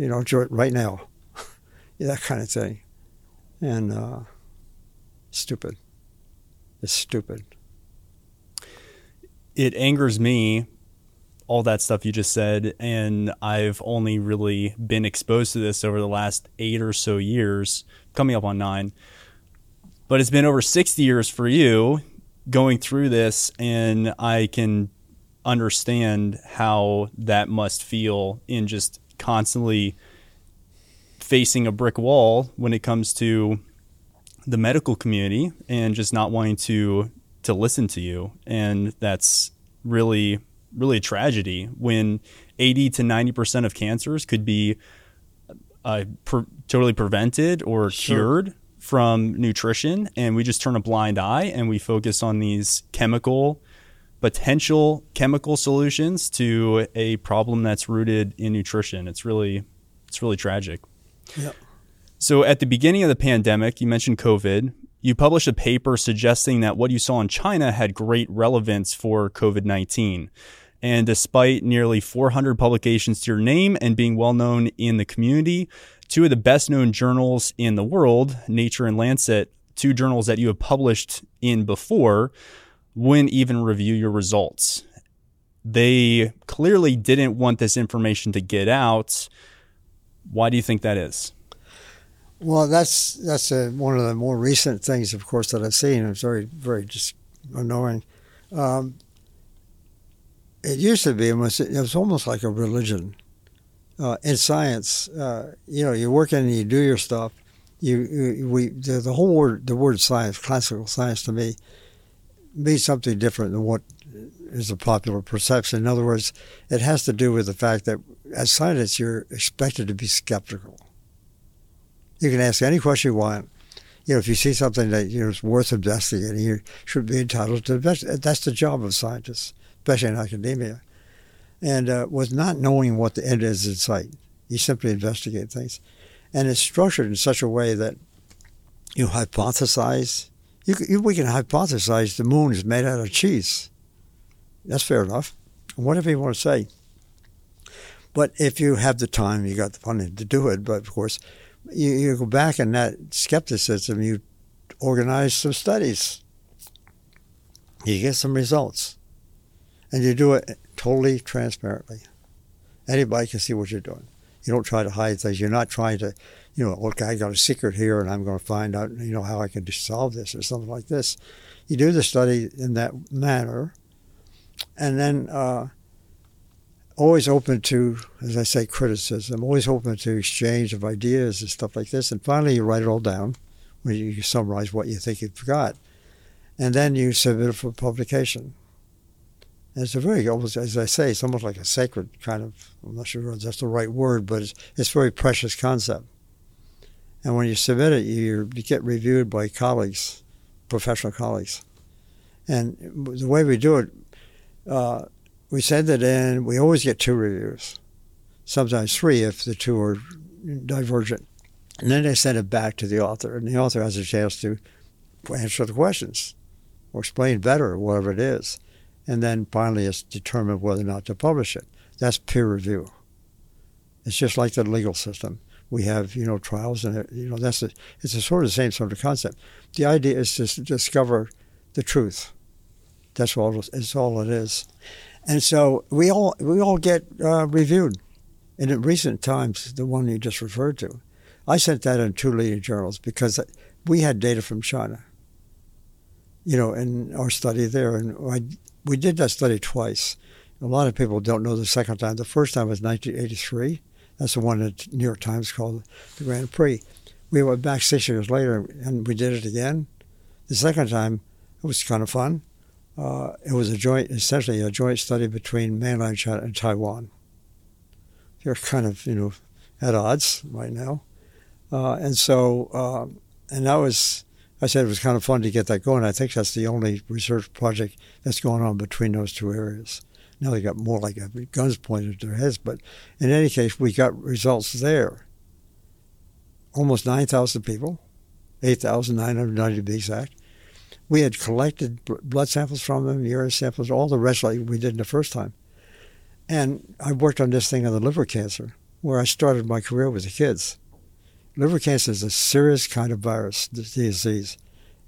You know, do it right now. that kind of thing. And uh, stupid. It's stupid. It angers me all that stuff you just said, and I've only really been exposed to this over the last eight or so years, coming up on nine. But it's been over 60 years for you going through this, and I can understand how that must feel in just constantly facing a brick wall when it comes to the medical community and just not wanting to to listen to you and that's really really a tragedy when 80 to 90% of cancers could be uh, per, totally prevented or sure. cured from nutrition. And we just turn a blind eye and we focus on these chemical, potential chemical solutions to a problem that's rooted in nutrition. It's really, it's really tragic. Yep. So at the beginning of the pandemic, you mentioned COVID. You published a paper suggesting that what you saw in China had great relevance for COVID 19. And despite nearly 400 publications to your name and being well known in the community, two of the best known journals in the world, Nature and Lancet, two journals that you have published in before, wouldn't even review your results. They clearly didn't want this information to get out. Why do you think that is? Well, that's that's a, one of the more recent things, of course, that I've seen. It's very, very just annoying. Um, it used to be it was, it was almost like a religion uh, in science. Uh, you know, you work in and you do your stuff. You, you we the, the, whole word the word science, classical science to me, means something different than what is a popular perception. In other words, it has to do with the fact that as scientists you're expected to be skeptical. You can ask any question you want. You know, if you see something that you know is worth investigating, you should be entitled to investigate. That's the job of scientists especially in academia, and uh, was not knowing what the end is in sight. You simply investigate things. And it's structured in such a way that you hypothesize. You, you, we can hypothesize the moon is made out of cheese. That's fair enough. Whatever you want to say. But if you have the time, you got the funding to do it. But of course, you, you go back in that skepticism, you organize some studies. You get some results and you do it totally transparently. Anybody can see what you're doing. You don't try to hide things. You're not trying to, you know, look, I got a secret here, and I'm going to find out, you know, how I can solve this or something like this. You do the study in that manner, and then uh, always open to, as I say, criticism. Always open to exchange of ideas and stuff like this. And finally, you write it all down, when you summarize what you think you've forgot, and then you submit it for publication. And it's a very, almost as I say, it's almost like a sacred kind of, I'm not sure if that's the right word, but it's, it's a very precious concept. And when you submit it, you, get reviewed by colleagues, professional colleagues. And the way we do it, uh, we send it in, we always get two reviews, sometimes three if the two are divergent. And then they send it back to the author, and the author has a chance to answer the questions or explain better whatever it is and then finally it's determined whether or not to publish it. That's peer review. It's just like the legal system. We have, you know, trials, and you know that's a, it's a sort of the same sort of concept. The idea is to discover the truth. That's all. It's all it is. And so we all we all get uh, reviewed. And in recent times, the one you just referred to, I sent that in two leading journals because we had data from China. You know, in our study there, and I we did that study twice. A lot of people don't know the second time. The first time was 1983. That's the one that New York Times called the Grand Prix. We went back six years later and we did it again. The second time, it was kind of fun. Uh, it was a joint, essentially a joint study between mainland China and Taiwan. They're kind of, you know, at odds right now. Uh, and so, uh, and that was, I said it was kind of fun to get that going. I think that's the only research project that's going on between those two areas. Now they got more like guns pointed at their heads, but in any case, we got results there. Almost 9,000 people, 8,990 to be exact. We had collected blood samples from them, urine samples, all the rest like we did the first time. And I worked on this thing on the liver cancer, where I started my career with the kids. Liver cancer is a serious kind of virus disease.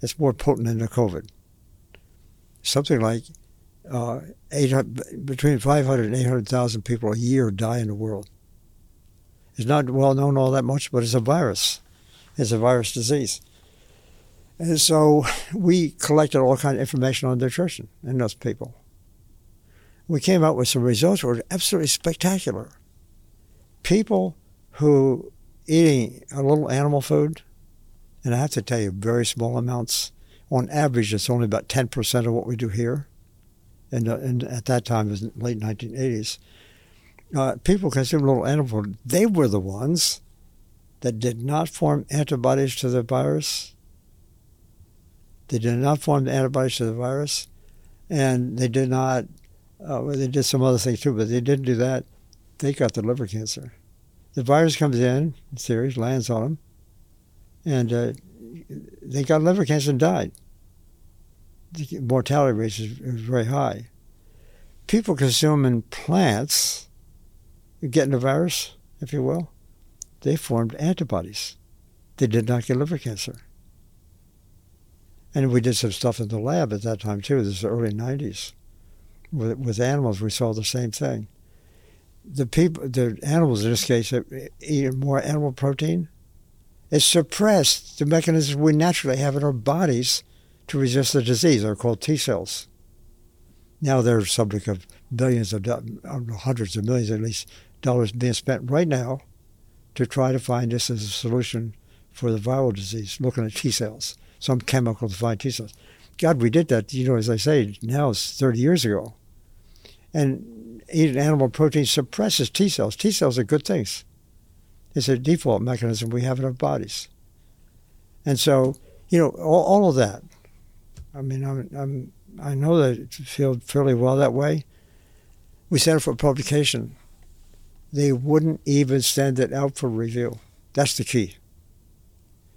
It's more potent than the COVID. Something like uh, between 500 and 800,000 people a year die in the world. It's not well known all that much, but it's a virus. It's a virus disease. And so we collected all kind of information on nutrition in those people. We came out with some results that were absolutely spectacular. People who eating a little animal food, and I have to tell you, very small amounts. On average, it's only about 10% of what we do here and, uh, and at that time, it was late 1980s, uh, people consumed little animal food. They were the ones that did not form antibodies to the virus. They did not form the antibodies to the virus, and they did not. Uh, well, they did some other things too, but they didn't do that. They got the liver cancer. The virus comes in, in series, lands on them, and uh, they got liver cancer and died the mortality rate is, is very high. People consuming plants, getting the virus, if you will, they formed antibodies. They did not get liver cancer. And we did some stuff in the lab at that time too. This is the early '90s. With, with animals, we saw the same thing. The people, the animals in this case, eating more animal protein. It suppressed the mechanisms we naturally have in our bodies to resist the disease. They're called T cells. Now they're subject of billions of hundreds of millions at least dollars being spent right now to try to find this as a solution for the viral disease, looking at T cells, some chemical to find T cells. God, we did that, you know, as I say, now it's 30 years ago. And eating animal protein suppresses T cells. T cells are good things. It's a default mechanism we have in our bodies. And so, you know, all, all of that I mean, I'm, I'm, i know that it feels fairly well that way. We sent it for publication. They wouldn't even send it out for review. That's the key.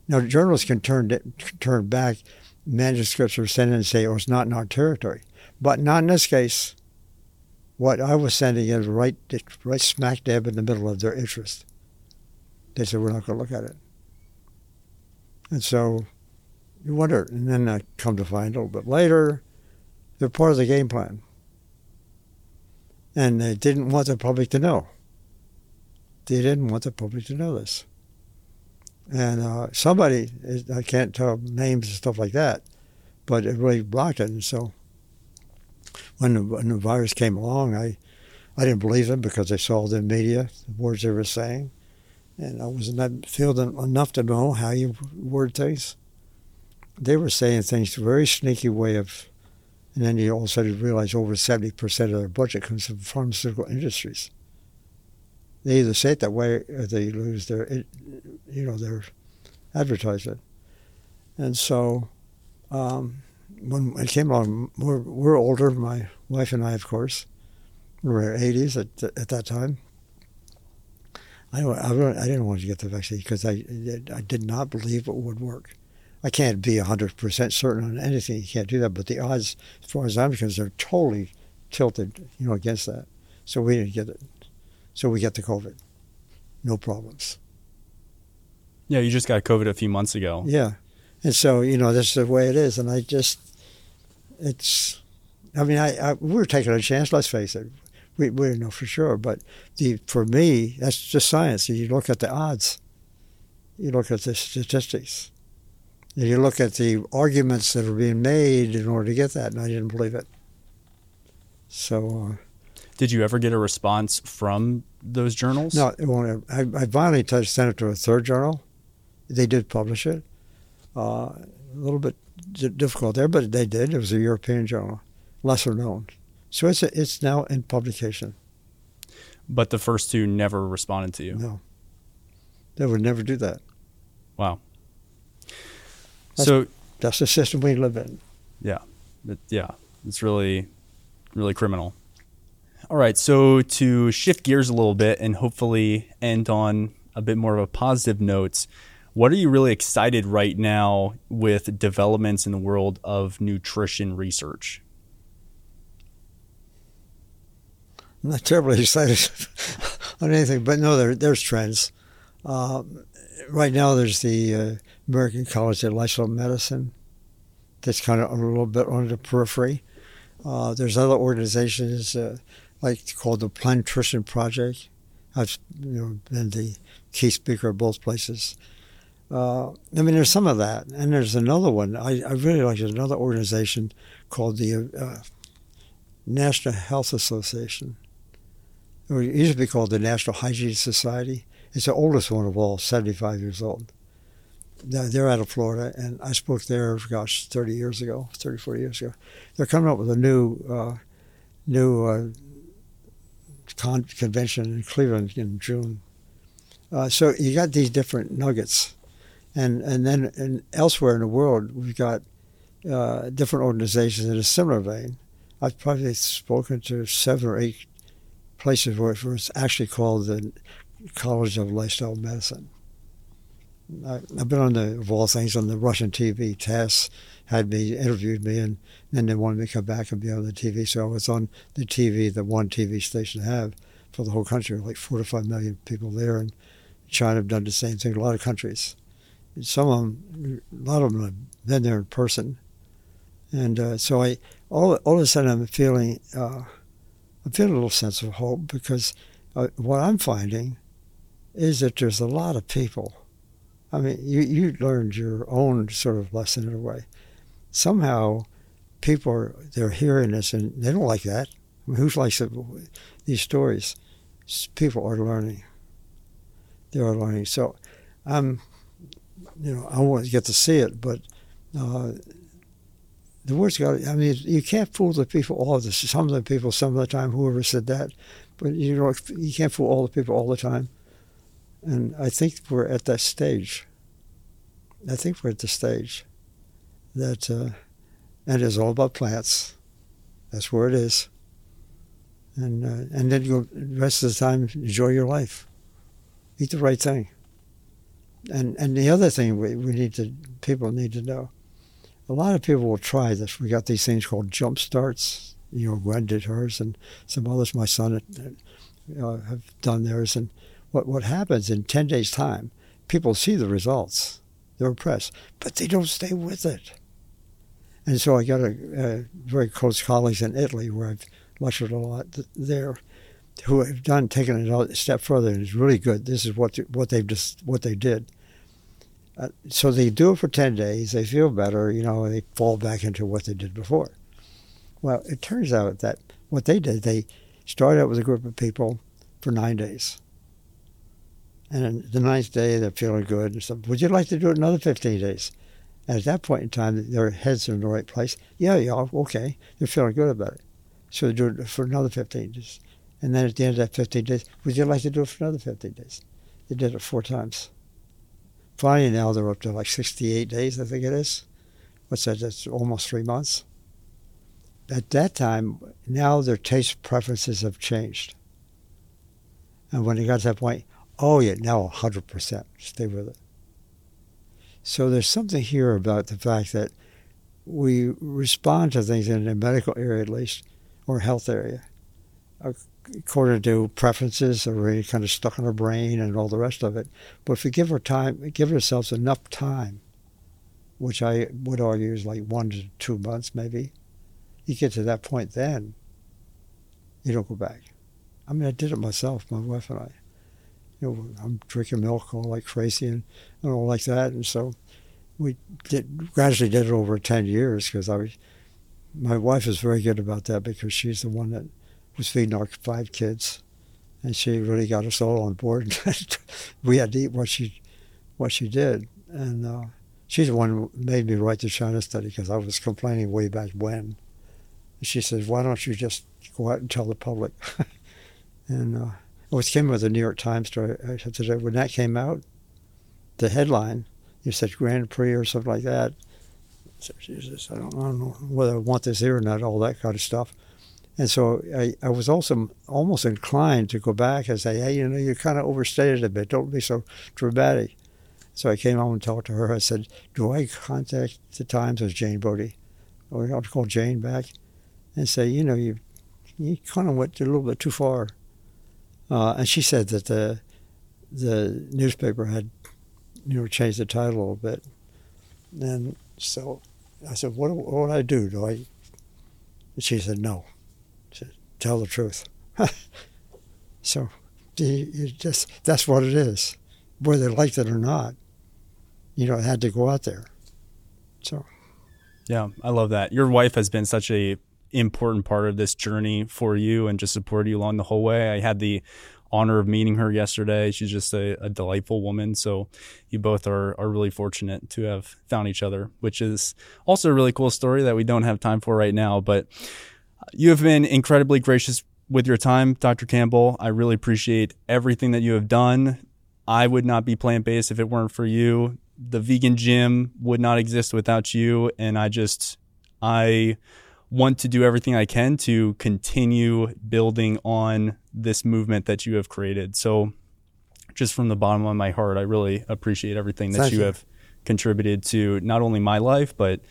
Now, the journalists can turn turn back manuscripts or send in and say, "Oh, it's not in our territory," but not in this case. What I was sending is right, right smack dab in the middle of their interest. They said, "We're not going to look at it," and so you wonder, and then I come to find a little bit later, they're part of the game plan. And they didn't want the public to know. They didn't want the public to know this. And uh, somebody, I can't tell names and stuff like that, but it really blocked it. And so when the, when the virus came along, I, I didn't believe them because I saw the media, the words they were saying. And I was not field enough to know how you word things they were saying things a very sneaky way of, and then you all of a sudden realize over 70% of their budget comes from pharmaceutical industries. They either say it that way or they lose their, you know, their advertisement. And so um, when it came along, we're, we're older, my wife and I, of course. We were 80s at, at that time. I, I, I didn't want to get the vaccine because I, I did not believe it would work. I can't be 100% certain on anything. You can't do that. But the odds, as far as I'm concerned, are totally tilted, you know, against that. So we didn't get it. So we get the COVID. No problems. Yeah, you just got COVID a few months ago. Yeah. And so, you know, this is the way it is. And I just, it's, I mean, I, I we were taking a chance, let's face it. We, we don't know for sure. But the, for me, that's just science. You look at the odds, you look at the statistics and you look at the arguments that are being made in order to get that, and I didn't believe it. So. Uh, Did you ever get a response from those journals? No, it won't. I, I finally touched, sent it to a third journal. They did publish it. Uh, a little bit difficult there, but they did. It was a European journal, lesser known. So it's a, it's now in publication. But the first two never responded to you. No, they would never do that. Wow. That's, so that's the system we live in. Yeah, it, yeah, it's really, really criminal. All right, so to shift gears a little bit and hopefully end on a bit more of a positive note, what are you really excited right now with developments in the world of nutrition research? I'm not terribly excited on anything, but no, there, there's trends. Uh, right now, there's the uh, American College of Lifestyle Medicine that's kind of a little bit on the periphery. Uh, there's other organizations uh, like called the Plantrician Project. I've you know been the key speaker at both places. Uh, I mean, there's some of that, and there's another one. I, I really like another organization called the uh, National Health Association. It used to be called the National Hygiene Society. It's the oldest one of all, 75 years old. They're out of Florida, and I spoke there, gosh, 30 years ago, 30, 40 years ago. They're coming up with a new, uh, new uh, con- convention in Cleveland in June. Uh, so you got these different nuggets, and and then and elsewhere in the world we've got uh, different organizations in a similar vein. I've probably spoken to seven or eight places where it's actually called the College of Lifestyle Medicine. I, have been on the of all things on the Russian TV. TASS had me interviewed me, and then they wanted me to come back and be on the TV. So I was on the TV, the one TV station to have for the whole country, like four to five million people there, and China have done the same thing. A lot of countries, some of them, a lot of them have been there in person, and uh, so I all all of a sudden I'm feeling uh, I'm feeling a little sense of hope because uh, what I'm finding is that there's a lot of people I mean, you, you learned your own sort of lesson in a way. Somehow, people are they're hearing this and they don't like that. I mean, who likes it, these stories? People are learning. They are learning. So, I'm, you know, I want to get to see it, but uh, the words got. I mean, you can't fool the people all the some of the people some of the time. Whoever said that, but you know, you can't fool all the people all the time. And I think we're at that stage. I think we're at the stage that, uh, and it's all about plants. That's where it is. And uh, and then you the rest of the time enjoy your life. Eat the right thing. And and the other thing we, we need to people need to know. A lot of people will try this. We got these things called jump starts. You know, Gwen did hers, and some others. My son uh, have done theirs, and what, what happens in 10 days' time, people see the results. They're impressed, but they don't stay with it. And so I got a, a very close colleagues in Italy where I've lectured a lot there who have done taken it a step further and it's really good. This is what what they've just what they did. Uh, so they do it for ten days. They feel better, you know, they fall back into what they did before. Well, it turns out that what they did, they started out with a group of people for nine days. And the ninth day, they're feeling good and so, Would you like to do it another 15 days? And at that point in time, their heads are in the right place. Yeah, yeah, okay. They're feeling good about it. So they do it for another 15 days. And then at the end of that 15 days, would you like to do it for another 15 days? They did it four times. Finally, now they're up to like 68 days, I think it is. What's that? That's almost three months. At that time, now their taste preferences have changed. And when they got to that point, Oh, yeah, now 100%. Stay with it. So there's something here about the fact that we respond to things in the medical area, at least, or health area, according to preferences or really kind of stuck in our brain and all the rest of it. But if we give our time, give ourselves enough time, which I would argue is like one to two months maybe, you get to that point then, you don't go back. I mean, I did it myself, my wife and I you know, I'm drinking milk all like crazy and, and all like that. And so we did gradually did it over 10 years because I was, my wife is very good about that because she's the one that was feeding our five kids, and she really got us all on board. we had to eat what she what she did, and uh, she's the one who made me write the China study because I was complaining way back when. And she said, "Why don't you just go out and tell the public?" and uh, it came with the New York Times story. I said, when that came out, the headline, you said Grand Prix or something like that. I said, Jesus, I don't, I don't know whether I want this here or not, all that kind of stuff. And so I, I was also almost inclined to go back and say, hey, you know, you kind of overstated a bit. Don't be so dramatic. So I came home and talked to her. I said, do I contact the Times with Jane Brody? Or I'll call Jane back and say, you know, you, you kind of went a little bit too far. Uh, and she said that the the newspaper had, you know, changed the title a little bit. And so I said, what, what would I do? Do I? And she said, no tell the truth. so you just that's what it is, whether they liked it or not. You know, had to go out there. So. Yeah, I love that. Your wife has been such a important part of this journey for you and just supported you along the whole way. I had the honor of meeting her yesterday. She's just a, a, delightful woman. So you both are, are really fortunate to have found each other, which is also a really cool story that we don't have time for right now. But you have been incredibly gracious with your time, Dr. Campbell. I really appreciate everything that you have done. I would not be plant based if it weren't for you. The vegan gym would not exist without you. And I just, I want to do everything I can to continue building on this movement that you have created. So, just from the bottom of my heart, I really appreciate everything that you, you, have contributed to not only my life, but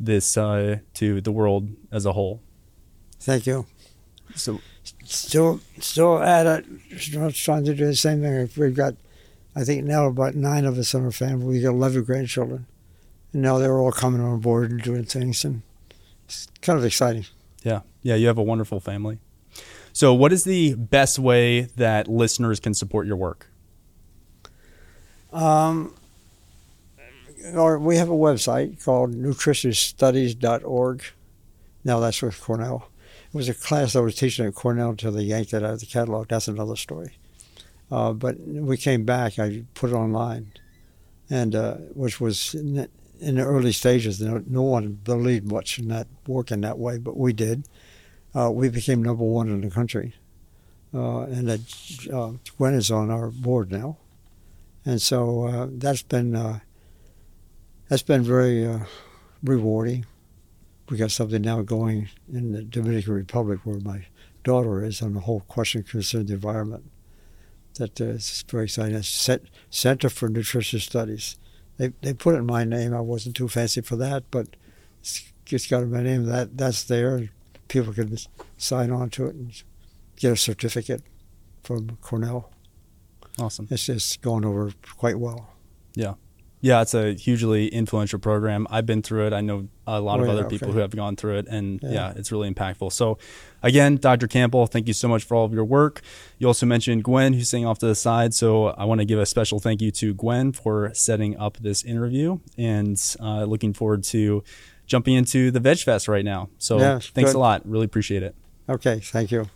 this uh, to the world as a whole. Thank you. So, still, still at it. Still trying to do the same thing. We've got, I think now about nine of us in our family. We got eleven grandchildren, and now they're all coming on board and doing things, and it's kind of exciting. Yeah, yeah. You have a wonderful family. So, what is the best way that listeners can support your work? Um, or we have a website called nutritionstudies.org. Now that's with Cornell. It was a class I was teaching at Cornell until they yanked it out of the catalog. That's another story. Uh, but we came back. I put it online, and uh, which was in the, early stages. No, no, one believed much in that working that way, but we did. Uh, we became number one in the country, uh, and that, uh, Gwen is on our board now, and so uh, that's been that's been very rewarding we got something now going in the Dominican Republic where my daughter is on the whole question concerning the environment. That uh, is very exciting. Center for Nutrition Studies. They, they put it in my name. I wasn't too fancy for that, but it's, got my name. That that's there. People can sign on to it and get a certificate from Cornell. Awesome. It's just going over quite well. Yeah. Yeah, it's a hugely influential program. I've been through it. I know a lot of other people who have gone through it, and yeah. yeah. it's really impactful. So, again, Dr. Campbell, thank you so much for all of your work. You also mentioned Gwen, who's sitting off to the side. So, I want to give a special thank you to Gwen for setting up this interview, and uh, looking forward to jumping into the Veg Fest right now. So, yeah, thanks good. a lot. Really appreciate it. Okay, thank you.